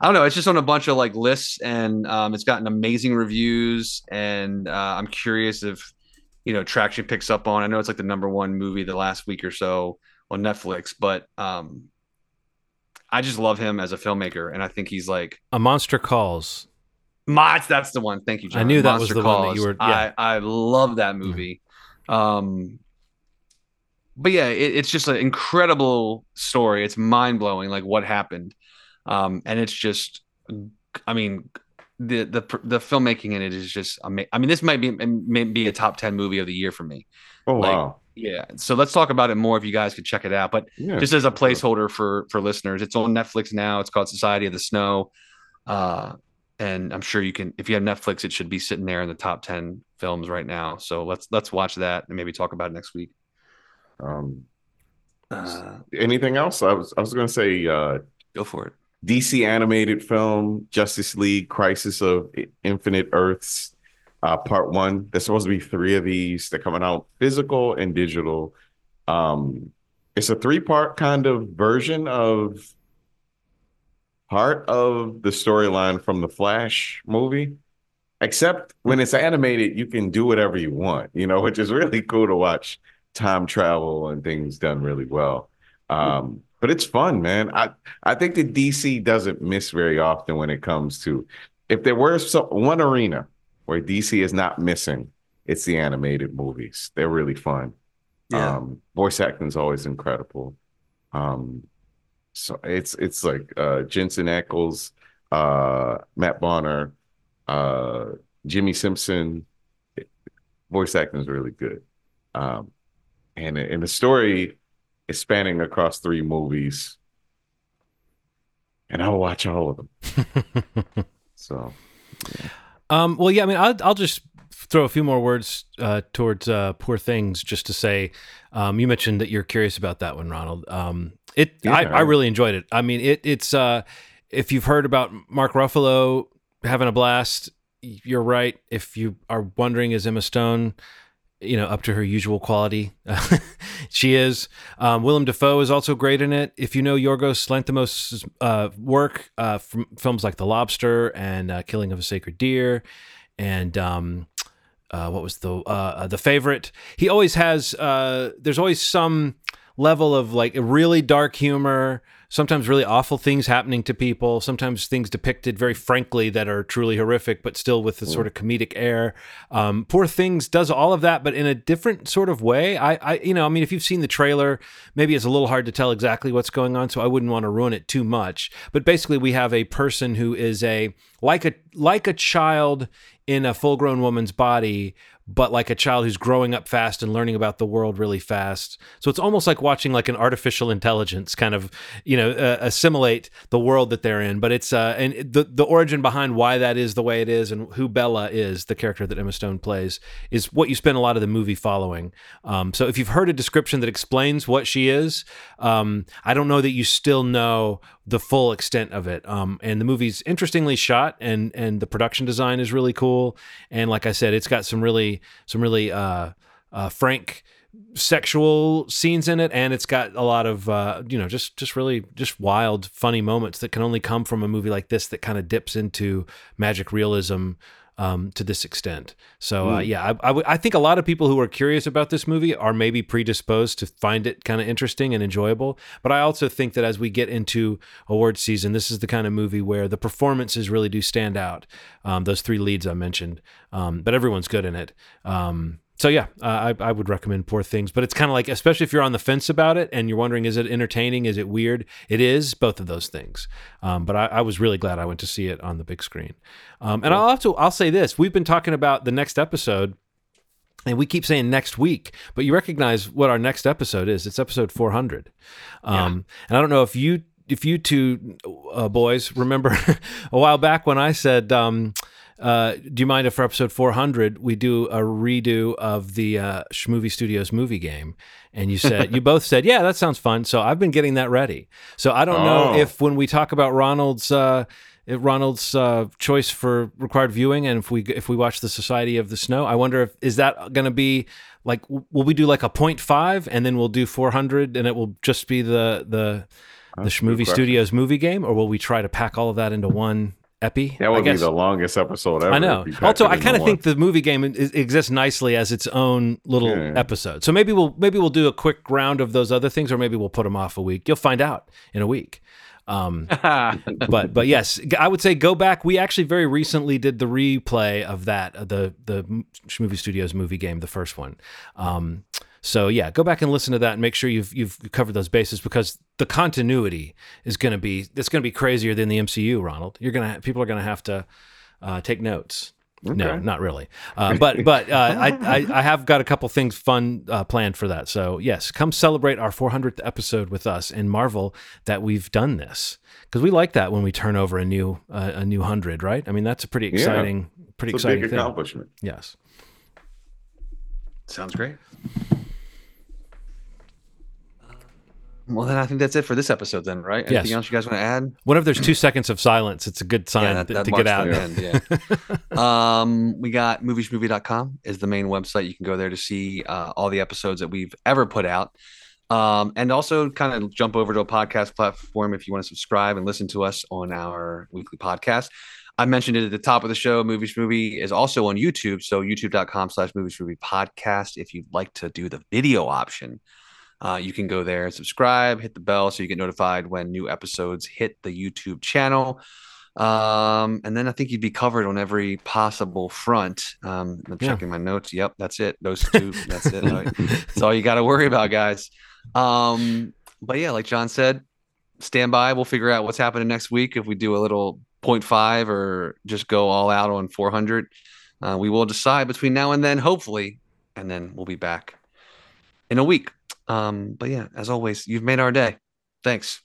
I don't know. It's just on a bunch of like lists, and um, it's gotten amazing reviews. And uh, I'm curious if you know traction picks up on. I know it's like the number one movie the last week or so on Netflix, but um, I just love him as a filmmaker, and I think he's like a monster calls. Mods, that's the one. Thank you, John. I knew that monster was the calls. one that you were. Yeah. I I love that movie. Mm-hmm. Um, but yeah, it, it's just an incredible story. It's mind blowing, like what happened, um, and it's just, I mean, the the the filmmaking in it is just amazing. I mean, this might be may be a top ten movie of the year for me. Oh like, wow! Yeah, so let's talk about it more if you guys could check it out. But yeah, just as a placeholder for for listeners, it's on Netflix now. It's called Society of the Snow, uh, and I'm sure you can. If you have Netflix, it should be sitting there in the top ten films right now. So let's let's watch that and maybe talk about it next week. Um, uh, anything else? I was I was going to say. Uh, go for it. DC animated film, Justice League Crisis of Infinite Earths, uh, part one. There's supposed to be three of these. They're coming out physical and digital. Um, it's a three part kind of version of part of the storyline from the Flash movie. Except when it's animated, you can do whatever you want, you know, which is really cool to watch time travel and things done really well. Um, but it's fun, man. I I think the DC doesn't miss very often when it comes to if there were so, one arena where DC is not missing, it's the animated movies. They're really fun. Yeah. Um, voice acting is always incredible. Um, so it's it's like uh, Jensen Ackles, uh, Matt Bomer, uh, Jimmy Simpson. Voice acting is really good, um, and and the story is spanning across three movies, and I'll watch all of them. so, yeah. um, well, yeah, I mean, I'll I'll just throw a few more words uh, towards uh, Poor Things, just to say, um, you mentioned that you're curious about that one, Ronald. Um, it, yeah, I, I, really enjoyed it. I mean, it, it's uh, if you've heard about Mark Ruffalo having a blast, you're right. If you are wondering, is Emma Stone, you know, up to her usual quality? she is. Um, Willem Dafoe is also great in it. If you know Yorgos Lanthimos' uh, work uh, from films like The Lobster and uh, Killing of a Sacred Deer, and um, uh, what was the uh, the favorite? He always has. Uh, there's always some level of like really dark humor sometimes really awful things happening to people, sometimes things depicted very frankly that are truly horrific, but still with a sort of comedic air. Um, Poor Things does all of that, but in a different sort of way. I, I, you know, I mean, if you've seen the trailer, maybe it's a little hard to tell exactly what's going on, so I wouldn't want to ruin it too much. But basically, we have a person who is a like a like a child in a full grown woman's body but like a child who's growing up fast and learning about the world really fast. So it's almost like watching like an artificial intelligence kind of, you know, uh, assimilate the world that they're in. But it's uh, and the the origin behind why that is the way it is and who Bella is, the character that Emma Stone plays, is what you spend a lot of the movie following. Um, so if you've heard a description that explains what she is, um, I don't know that you still know the full extent of it. Um, and the movie's interestingly shot, and and the production design is really cool. And like I said, it's got some really some really uh, uh, frank sexual scenes in it and it's got a lot of uh, you know just just really just wild funny moments that can only come from a movie like this that kind of dips into magic realism um, to this extent. So uh, hmm. yeah, I, I, w- I think a lot of people who are curious about this movie are maybe predisposed to find it kind of interesting and enjoyable. But I also think that as we get into award season, this is the kind of movie where the performances really do stand out. Um, those three leads I mentioned, um, but everyone's good in it. Um, so yeah, uh, I, I would recommend Poor Things, but it's kind of like, especially if you're on the fence about it and you're wondering, is it entertaining? Is it weird? It is both of those things. Um, but I, I, was really glad I went to see it on the big screen. Um, and I'll have to, I'll say this: we've been talking about the next episode, and we keep saying next week, but you recognize what our next episode is? It's episode 400. Um, yeah. And I don't know if you if you two uh, boys remember a while back when I said. Um, uh, do you mind if for episode 400 we do a redo of the uh, Schmovie Studios movie game? And you said you both said, yeah, that sounds fun. So I've been getting that ready. So I don't oh. know if when we talk about Ronald's. Uh, Ronald's uh, choice for required viewing, and if we if we watch the Society of the Snow, I wonder if is that going to be like will we do like a 0.5 and then we'll do 400 and it will just be the the That's the Schmovie Studios movie game, or will we try to pack all of that into one epi. That would be the longest episode ever. I know. Also, I kind of think the movie game exists nicely as its own little yeah, yeah. episode. So maybe we'll maybe we'll do a quick round of those other things, or maybe we'll put them off a week. You'll find out in a week. Um, but but yes, I would say go back. We actually very recently did the replay of that the the Schmovie Studios movie game, the first one. Um, so yeah, go back and listen to that and make sure you've you've covered those bases because the continuity is going to be it's going to be crazier than the MCU. Ronald, you're gonna people are going to have to uh, take notes. Okay. No, not really. Uh, but but uh, I, I, I have got a couple things fun uh, planned for that. So yes, come celebrate our 400th episode with us and marvel that we've done this because we like that when we turn over a new uh, a new hundred, right? I mean that's a pretty exciting yeah, pretty exciting big thing. accomplishment. Yes, sounds great. Well, then I think that's it for this episode, then, right? Anything yes. else you guys want to add? Whenever there's two seconds of silence, it's a good sign yeah, that, that to get out. End, yeah. um, we got movieschmovie.com is the main website. You can go there to see uh, all the episodes that we've ever put out. Um, and also kind of jump over to a podcast platform if you want to subscribe and listen to us on our weekly podcast. I mentioned it at the top of the show. Movie Schmovie is also on YouTube. So youtube.com slash Movie Schmovie podcast. If you'd like to do the video option uh, you can go there and subscribe, hit the bell so you get notified when new episodes hit the YouTube channel. Um, and then I think you'd be covered on every possible front. Um, I'm yeah. checking my notes. Yep, that's it. Those two. that's it. that's all you got to worry about, guys. Um, but yeah, like John said, stand by. We'll figure out what's happening next week if we do a little 0.5 or just go all out on 400. Uh, we will decide between now and then, hopefully, and then we'll be back in a week. Um, but yeah, as always, you've made our day. Thanks.